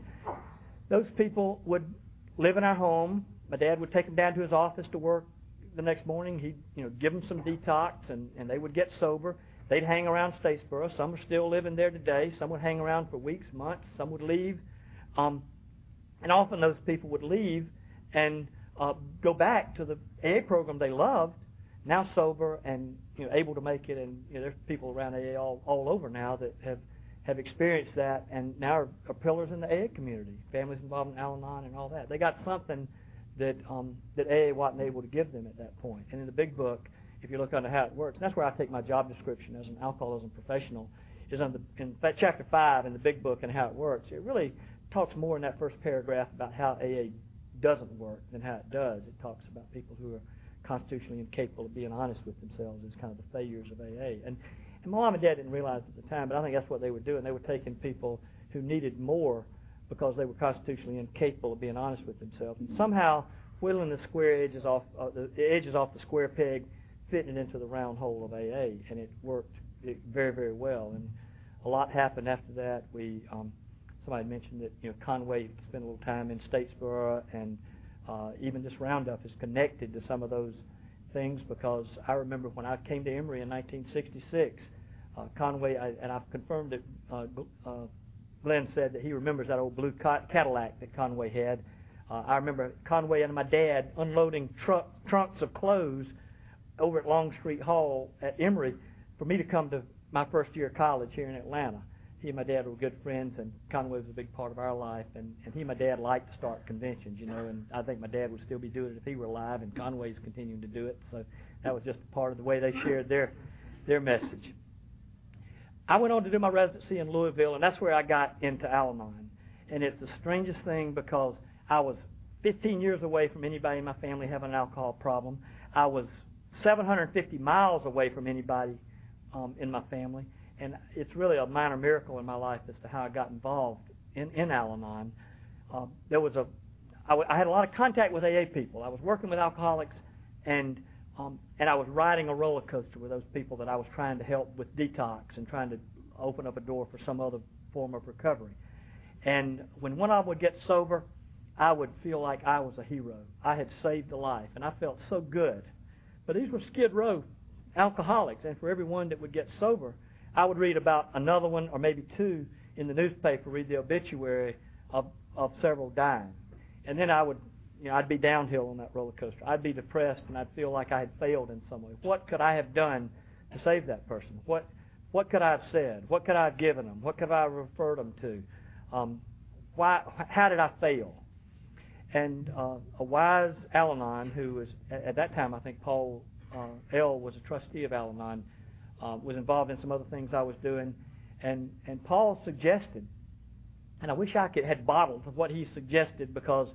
those people would live in our home. My dad would take them down to his office to work the next morning. He'd you know give them some detox, and and they would get sober. They'd hang around Statesboro. Some are still living there today. Some would hang around for weeks, months. Some would leave, um, and often those people would leave and uh, go back to the AA program they loved, now sober and you know able to make it. And you know, there's people around AA all all over now that have have experienced that and now are, are pillars in the AA community. Families involved in Al-Anon and all that. They got something that um, that AA wasn't able to give them at that point. And in the big book, if you look under how it works, that's where I take my job description as an alcoholism professional, is on the, in fact, chapter five in the big book and how it works. It really talks more in that first paragraph about how AA doesn't work than how it does. It talks about people who are constitutionally incapable of being honest with themselves is kind of the failures of AA. And and my mom and dad didn't realize at the time, but I think that's what they were doing. They were taking people who needed more because they were constitutionally incapable of being honest with themselves. And somehow whittling the square edges off uh, the edges off the square peg, fitting it into the round hole of AA, and it worked it very very well. And a lot happened after that. We um, somebody mentioned that you know Conway spent a little time in Statesboro, and uh, even this roundup is connected to some of those things because I remember when I came to Emory in 1966, uh, Conway, I, and I've confirmed that uh, uh, Glenn said that he remembers that old blue Cadillac that Conway had. Uh, I remember Conway and my dad unloading trunks of clothes over at Longstreet Hall at Emory for me to come to my first year of college here in Atlanta he and my dad were good friends, and Conway was a big part of our life. And, and he and my dad liked to start conventions, you know. And I think my dad would still be doing it if he were alive, and Conway's continuing to do it. So that was just part of the way they shared their their message. I went on to do my residency in Louisville, and that's where I got into Al-Anon. And it's the strangest thing because I was 15 years away from anybody in my family having an alcohol problem. I was 750 miles away from anybody um, in my family and it's really a minor miracle in my life as to how I got involved in, in Al-Anon. Um, there was a, I, w- I had a lot of contact with AA people. I was working with alcoholics, and um, and I was riding a roller coaster with those people that I was trying to help with detox and trying to open up a door for some other form of recovery. And when one of them would get sober, I would feel like I was a hero. I had saved a life, and I felt so good. But these were Skid Row alcoholics, and for everyone that would get sober, I would read about another one or maybe two in the newspaper, read the obituary of, of several dying. And then I would, you know, I'd be downhill on that roller coaster. I'd be depressed and I'd feel like I had failed in some way. What could I have done to save that person? What, what could I have said? What could I have given them? What could I have referred them to? Um, why, how did I fail? And uh, a wise Al-Anon, who was, at, at that time, I think Paul uh, L. was a trustee of Al-Anon, uh, was involved in some other things I was doing, and and Paul suggested, and I wish I could had bottled what he suggested because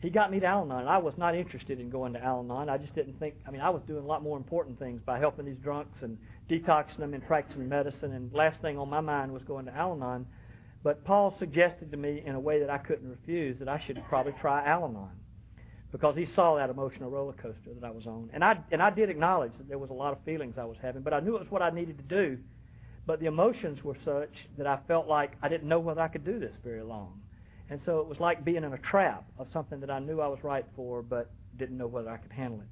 he got me to Al-Anon. I was not interested in going to Al-Anon. I just didn't think. I mean, I was doing a lot more important things by helping these drunks and detoxing them and practicing medicine. And last thing on my mind was going to Al-Anon. But Paul suggested to me in a way that I couldn't refuse that I should probably try Al-Anon because he saw that emotional roller coaster that I was on. And I and I did acknowledge that there was a lot of feelings I was having, but I knew it was what I needed to do. But the emotions were such that I felt like I didn't know whether I could do this very long. And so it was like being in a trap of something that I knew I was right for, but didn't know whether I could handle it.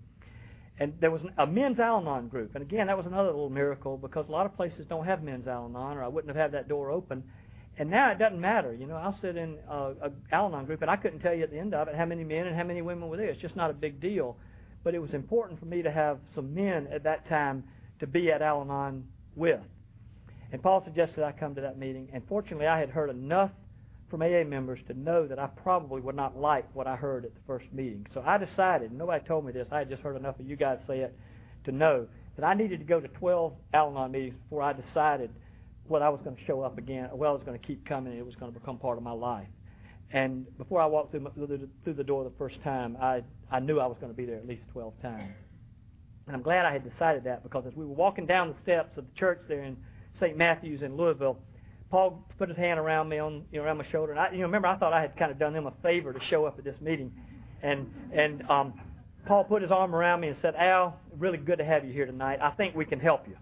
And there was a men's Al-Anon group. And again, that was another little miracle because a lot of places don't have men's Al-Anon, or I wouldn't have had that door open. And now it doesn't matter. You know, I'll sit in a, a Al-Anon group, and I couldn't tell you at the end of it how many men and how many women were there. It's just not a big deal. But it was important for me to have some men at that time to be at Al-Anon with. And Paul suggested I come to that meeting. And fortunately, I had heard enough from AA members to know that I probably would not like what I heard at the first meeting. So I decided, nobody told me this, I had just heard enough of you guys say it to know that I needed to go to 12 Al Anon meetings before I decided what I was going to show up again, well, I was going to keep coming, it was going to become part of my life. And before I walked through, my, through the door the first time, I, I knew I was going to be there at least 12 times. And I'm glad I had decided that because as we were walking down the steps of the church there in St. Matthew's in Louisville, Paul put his hand around me on you know, around my shoulder, and I you know remember I thought I had kind of done him a favor to show up at this meeting, and and um, Paul put his arm around me and said, Al, really good to have you here tonight. I think we can help you.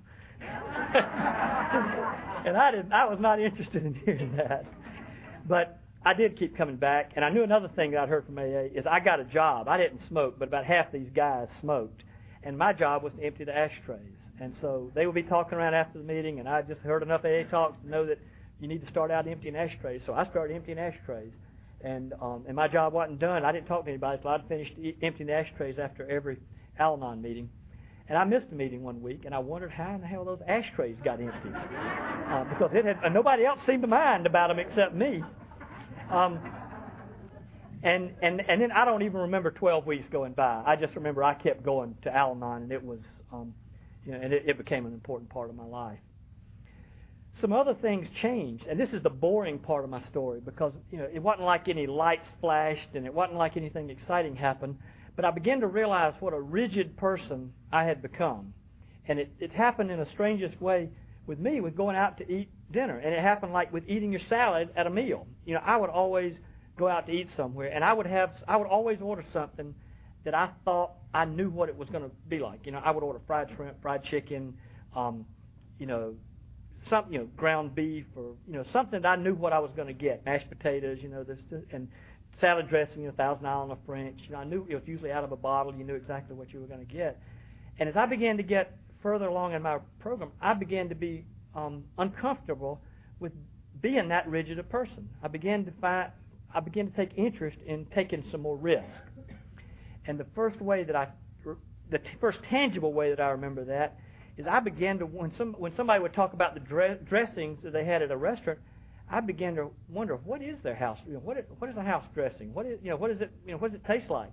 And I didn't. I was not interested in hearing that, but I did keep coming back, and I knew another thing that I'd heard from AA is I got a job. I didn't smoke, but about half these guys smoked, and my job was to empty the ashtrays. And so they would be talking around after the meeting, and I just heard enough AA talks to know that you need to start out emptying ashtrays. So I started emptying ashtrays. And um, and my job wasn't done. I didn't talk to anybody until I'd finished emptying the ashtrays after every Al-Anon meeting. And I missed a meeting one week, and I wondered how in the hell those ashtrays got empty. Uh, because it had, uh, nobody else seemed to mind about them except me. Um, and, and, and then I don't even remember 12 weeks going by. I just remember I kept going to Al-Anon, and it was, um, you know, and it, it became an important part of my life some other things changed, and this is the boring part of my story because you know it wasn't like any lights flashed and it wasn't like anything exciting happened. But I began to realize what a rigid person I had become, and it, it happened in the strangest way with me with going out to eat dinner, and it happened like with eating your salad at a meal. You know, I would always go out to eat somewhere, and I would have I would always order something that I thought I knew what it was going to be like. You know, I would order fried shrimp, fried chicken, um, you know, some you know ground beef or you know something that I knew what I was going to get, mashed potatoes, you know this and salad dressing, you know Thousand Island of French. You know I knew it was usually out of a bottle. You knew exactly what you were going to get. And as I began to get further along in my program, I began to be um, uncomfortable with being that rigid a person. I began to find I began to take interest in taking some more risk. And the first way that I the t- first tangible way that I remember that is I began to when some when somebody would talk about the dre- dressings that they had at a restaurant, I began to wonder what is their house? You know, what is, what is a house dressing? What is you know what is it you know what does it taste like?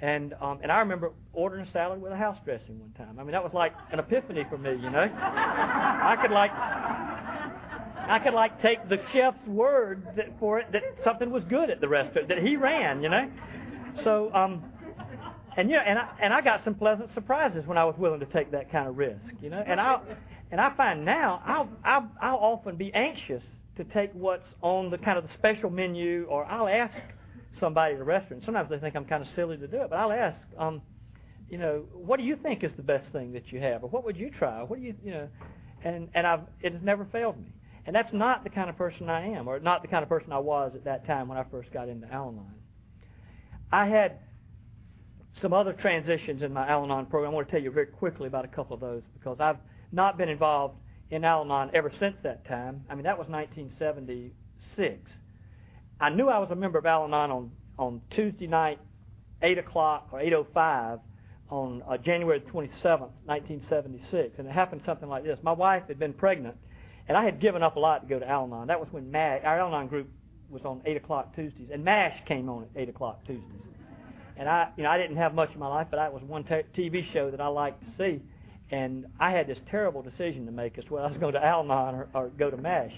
And um, and I remember ordering a salad with a house dressing one time. I mean that was like an epiphany for me, you know. I could like I could like take the chef's word that, for it that something was good at the restaurant that he ran, you know. So um, and know, and I and I got some pleasant surprises when I was willing to take that kind of risk, you know. And I and I find now I'll I'll, I'll often be anxious to take what's on the kind of the special menu, or I'll ask somebody at a restaurant. Sometimes they think I'm kind of silly to do it, but I'll ask, um, you know, what do you think is the best thing that you have, or what would you try? What do you, you know, and and I've it has never failed me. And that's not the kind of person I am, or not the kind of person I was at that time when I first got into Al-Anon. I had some other transitions in my Al Anon program. I want to tell you very quickly about a couple of those because I've not been involved in Al Anon ever since that time. I mean, that was 1976. I knew I was a member of Al Anon on, on Tuesday night, 8 o'clock or 8.05 on uh, January 27th, 1976. And it happened something like this. My wife had been pregnant, and I had given up a lot to go to Al Anon. That was when MASH, our Al Anon group was on 8 o'clock Tuesdays, and MASH came on at 8 o'clock Tuesdays. And I, you know, I didn't have much in my life, but that was one t- TV show that I liked to see. And I had this terrible decision to make as well. I was going to Al-Anon or, or go to MASH.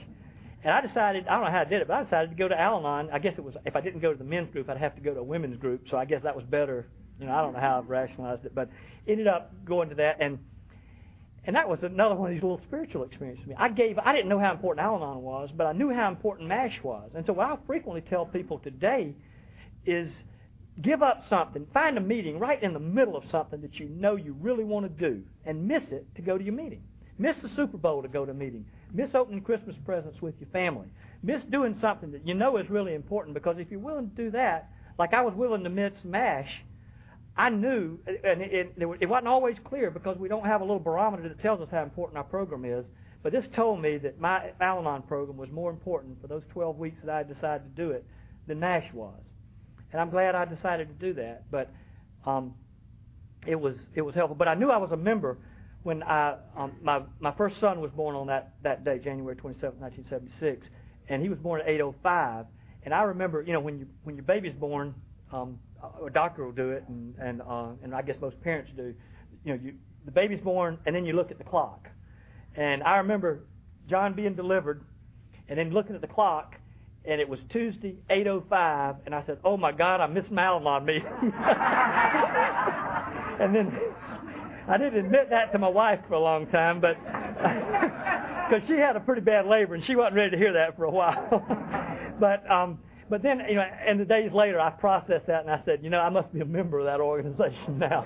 And I decided, I don't know how I did it, but I decided to go to Al-Anon. I guess it was, if I didn't go to the men's group, I'd have to go to a women's group. So I guess that was better. You know, I don't know how I've rationalized it, but ended up going to that. And and that was another one of these little spiritual experiences for me. I gave, I didn't know how important Al-Anon was, but I knew how important MASH was. And so what I frequently tell people today is give up something, find a meeting right in the middle of something that you know you really want to do, and miss it to go to your meeting. Miss the Super Bowl to go to a meeting. Miss opening Christmas presents with your family. Miss doing something that you know is really important because if you're willing to do that, like I was willing to miss MASH, I knew, and it, it, it wasn't always clear because we don't have a little barometer that tells us how important our program is, But this told me that my Al-Anon program was more important for those 12 weeks that I decided to do it than MASH was. And I'm glad I decided to do that. But um, it was it was helpful. But I knew I was a member when I um, my my first son was born on that that day, January 27, 1976, and he was born at 8:05. And I remember, you know, when you when your baby's born, um, a doctor will do it, and and uh, and I guess most parents do. You know, you the baby's born, and then you look at the clock. And I remember John being delivered, and then looking at the clock, and it was Tuesday, 8:05, and I said, "Oh my God, I missed my meeting." and then I didn't admit that to my wife for a long time, but because she had a pretty bad labor and she wasn't ready to hear that for a while. but um, but then you know, and the days later, I processed that and I said, you know, I must be a member of that organization now.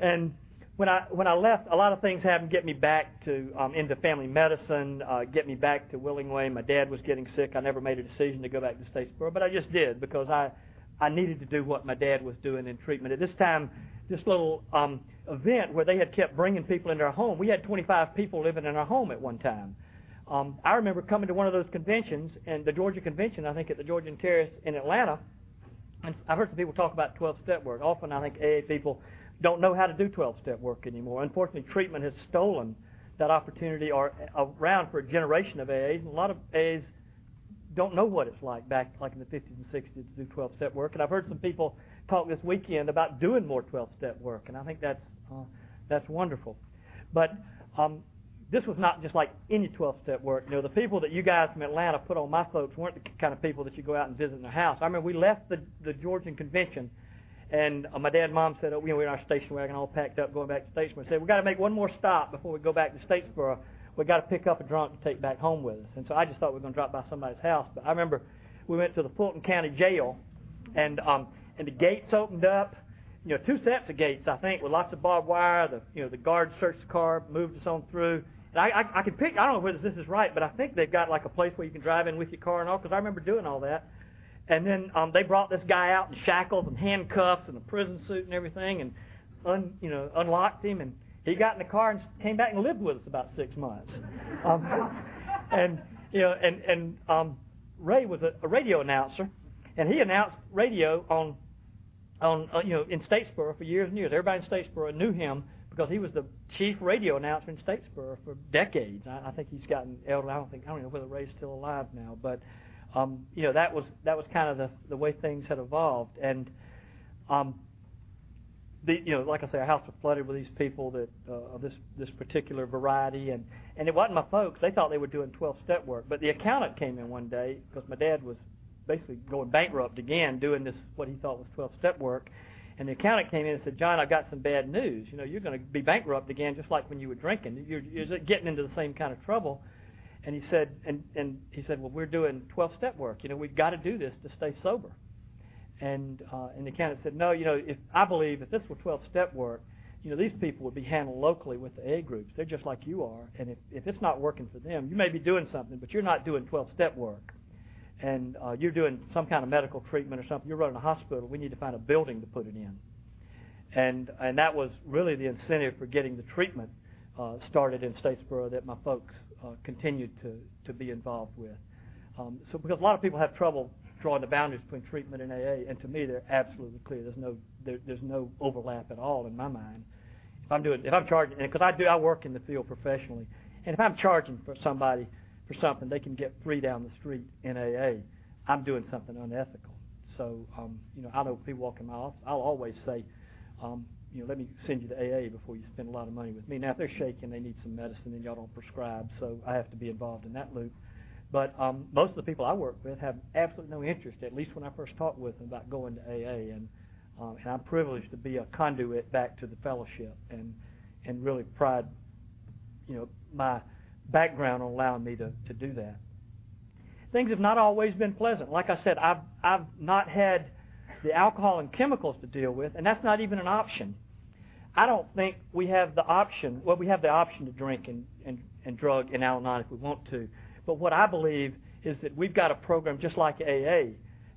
and when I when I left, a lot of things happened get me back to um, into family medicine, uh, get me back to Willingway. My dad was getting sick. I never made a decision to go back to Statesboro, but I just did because I I needed to do what my dad was doing in treatment. At this time, this little um, event where they had kept bringing people into our home. We had 25 people living in our home at one time. Um, I remember coming to one of those conventions, and the Georgia Convention, I think at the Georgian Terrace in Atlanta, and I've heard some people talk about 12-step work. Often I think AA people don't know how to do 12-step work anymore. Unfortunately, treatment has stolen that opportunity or around for a generation of AAs, and a lot of AAs don't know what it's like back like in the 50s and 60s to do 12-step work. And I've heard some people talk this weekend about doing more 12-step work, and I think that's uh, that's wonderful. But um, this was not just like any 12-step work. You know, the people that you guys from Atlanta put on my folks weren't the kind of people that you go out and visit in their house. I remember we left the the Georgian convention, and uh, my dad and mom said, oh, you know, we were in our station wagon all packed up going back to Statesboro. Said, we got to make one more stop before we go back to Statesboro. We got to pick up a drunk to take back home with us. And so I just thought we were going to drop by somebody's house. But I remember we went to the Fulton County Jail, and um, and the gates opened up. You know, two sets of gates, I think, with lots of barbed wire. The you know the guard searched the car, moved us on through. And I, I, I can pick. I don't know whether this is right, but I think they've got like a place where you can drive in with your car and all. Because I remember doing all that. And then um, they brought this guy out in shackles and handcuffs and a prison suit and everything, and un, you know unlocked him, and he got in the car and came back and lived with us about six months. Um, and you know, and and um, Ray was a, a radio announcer, and he announced radio on on uh, you know in Statesboro for years and years. Everybody in Statesboro knew him because he was the chief radio announcer in Statesboro for decades. I, I think he's gotten elder. I don't think I don't know whether Ray's still alive now, but um, you know that was that was kind of the the way things had evolved. And um, the you know like I say, our house was flooded with these people that uh, of this this particular variety, and and it wasn't my folks. They thought they were doing 12 step work, but the accountant came in one day because my dad was basically going bankrupt again, doing this what he thought was 12-step work. And the accountant came in and said, "John, I've got some bad news. You know, you're going to be bankrupt again, just like when you were drinking. You're, you're getting into the same kind of trouble." And he said, and and he said, "Well, we're doing 12-step work. You know, we've got to do this to stay sober." And uh, and the accountant said, "No, you know, if I believe if this were 12-step work, you know, these people would be handled locally with the A groups. They're just like you are. And if, if it's not working for them, you may be doing something, but you're not doing 12-step work and uh, you're doing some kind of medical treatment or something, you're running a hospital, we need to find a building to put it in. And, and that was really the incentive for getting the treatment uh, started in Statesboro that my folks continued to, to be involved with. Um, so because a lot of people have trouble drawing the boundaries between treatment and AA, and to me they're absolutely clear. There's no there, there's no overlap at all in my mind. If I'm doing if I'm charging, because I do I work in the field professionally, and if I'm charging for somebody for something, they can get free down the street in AA. I'm doing something unethical. So, um, you know, I know people walk in my office. I'll always say, um, you know, let me send you to AA before you spend a lot of money with me. Now, if they're shaking, they need some medicine, and y'all don't prescribe, so I have to be involved in that loop. But um, most of the people I work with have absolutely no interest, at least when I first talked with them about going to AA. And, um, and I'm privileged to be a conduit back to the fellowship and, and really pride, you know, my background on allowing me to, to do that. Things have not always been pleasant. Like I said, I've, I've not had the alcohol and chemicals to deal with, and that's not even an option. I don't think we have the option, well, we have the option to drink and, and, and drug in Al Anon if we want to. But what I believe is that we've got a program just like AA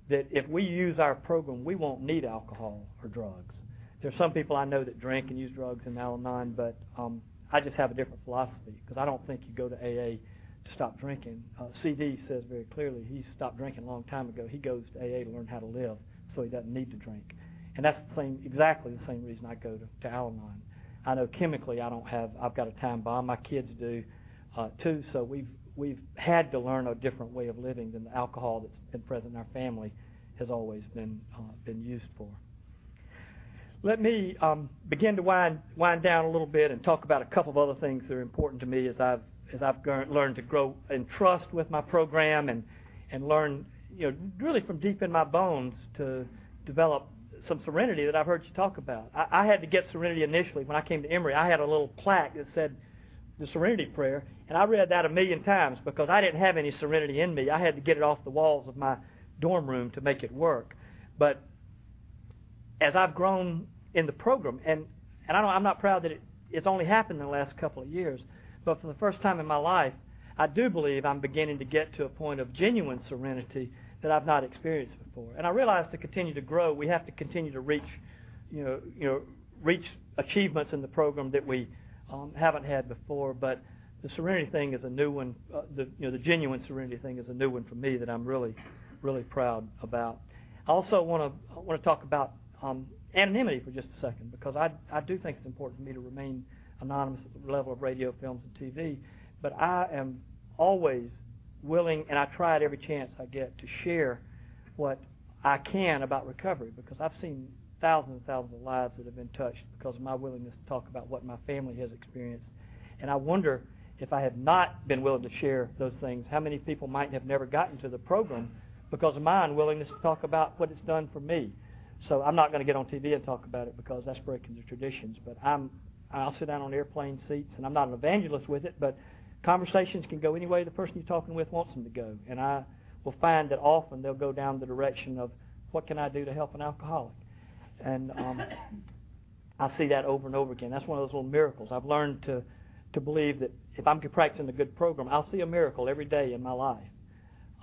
that if we use our program, we won't need alcohol or drugs. There's some people I know that drink and use drugs in Al Anon, but um, I just have a different philosophy because I don't think you go to AA to stop drinking. Uh, CD says very clearly he stopped drinking a long time ago. He goes to AA to learn how to live, so he doesn't need to drink. And that's the same, exactly the same reason I go to, to Al-Anon. I know chemically I don't have, I've got a time bomb. My kids do uh, too. So we've we've had to learn a different way of living than the alcohol that's been present in our family has always been uh, been used for. Let me um, begin to wind wind down a little bit and talk about a couple of other things that are important to me as I've as I've learned to grow in trust with my program and and learn you know really from deep in my bones to develop some serenity that I've heard you talk about. I, I had to get serenity initially when I came to Emory. I had a little plaque that said the serenity prayer, and I read that a million times because I didn't have any serenity in me. I had to get it off the walls of my dorm room to make it work. But as I've grown in the program, and and I don't, I'm not proud that it, it's only happened in the last couple of years, but for the first time in my life, I do believe I'm beginning to get to a point of genuine serenity that I've not experienced before. And I realize to continue to grow, we have to continue to reach, you know, you know, reach achievements in the program that we um, haven't had before. But the Serenity thing is a new one. Uh, the you know the genuine Serenity thing is a new one for me that I'm really really proud about. I also want to want to talk about um, anonymity for just a second because I I do think it's important for me to remain anonymous at the level of radio, films, and TV. But I am always willing, and I try at every chance I get to share what I can about recovery because I've seen thousands and thousands of lives that have been touched because of my willingness to talk about what my family has experienced. And I wonder if I had not been willing to share those things, how many people might have never gotten to the program because of my unwillingness to talk about what it's done for me. So I'm not going to get on TV and talk about it because that's breaking the traditions. But I'm I'll sit down on airplane seats, and I'm not an evangelist with it, but conversations can go any way the person you're talking with wants them to go. And I will find that often they'll go down the direction of what can I do to help an alcoholic. And um, I see that over and over again. That's one of those little miracles. I've learned to to believe that if I'm practicing a good program, I'll see a miracle every day in my life.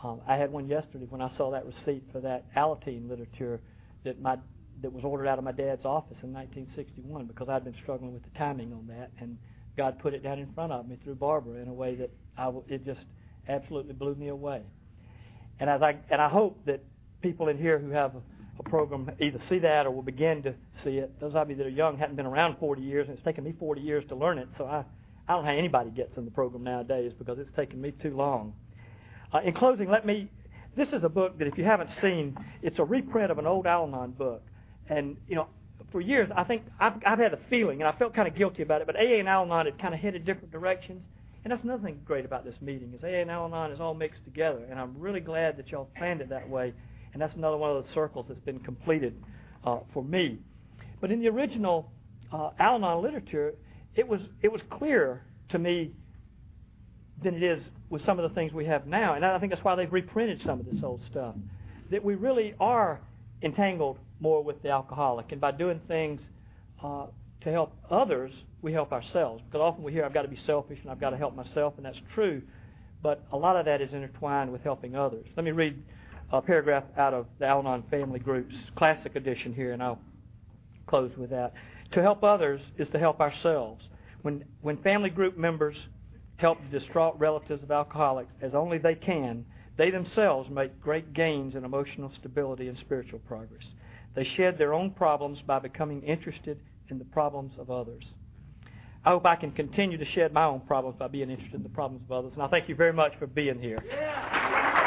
Um, I had one yesterday when I saw that receipt for that Alateen literature that my that was ordered out of my dad's office in 1961 because I'd been struggling with the timing on that, and God put it down in front of me through Barbara in a way that I it just absolutely blew me away. And as I and I hope that people in here who have a, a program either see that or will begin to see it. Those of you that are young haven't been around 40 years, and it's taken me 40 years to learn it, so I I don't know how anybody gets in the program nowadays because it's taken me too long. Uh, in closing, let me. This is a book that if you haven't seen, it's a reprint of an old Al-Anon book, and you know, for years I think I've, I've had a feeling, and I felt kind of guilty about it, but AA and Al-Anon had kind of headed different directions, and that's another thing great about this meeting is AA and Al-Anon is all mixed together, and I'm really glad that y'all planned it that way, and that's another one of those circles that's been completed uh, for me. But in the original uh, Al-Anon literature, it was it was clearer to me than it is with some of the things we have now. And I think that's why they've reprinted some of this old stuff. That we really are entangled more with the alcoholic. And by doing things uh, to help others, we help ourselves. Because often we hear, I've got to be selfish and I've got to help myself, and that's true. But a lot of that is intertwined with helping others. Let me read a paragraph out of the Al Anon Family Group's classic edition here, and I'll close with that. To help others is to help ourselves. When, when family group members help distraught relatives of alcoholics as only they can, they themselves make great gains in emotional stability and spiritual progress. They shed their own problems by becoming interested in the problems of others. I hope I can continue to shed my own problems by being interested in the problems of others. And I thank you very much for being here. Yeah.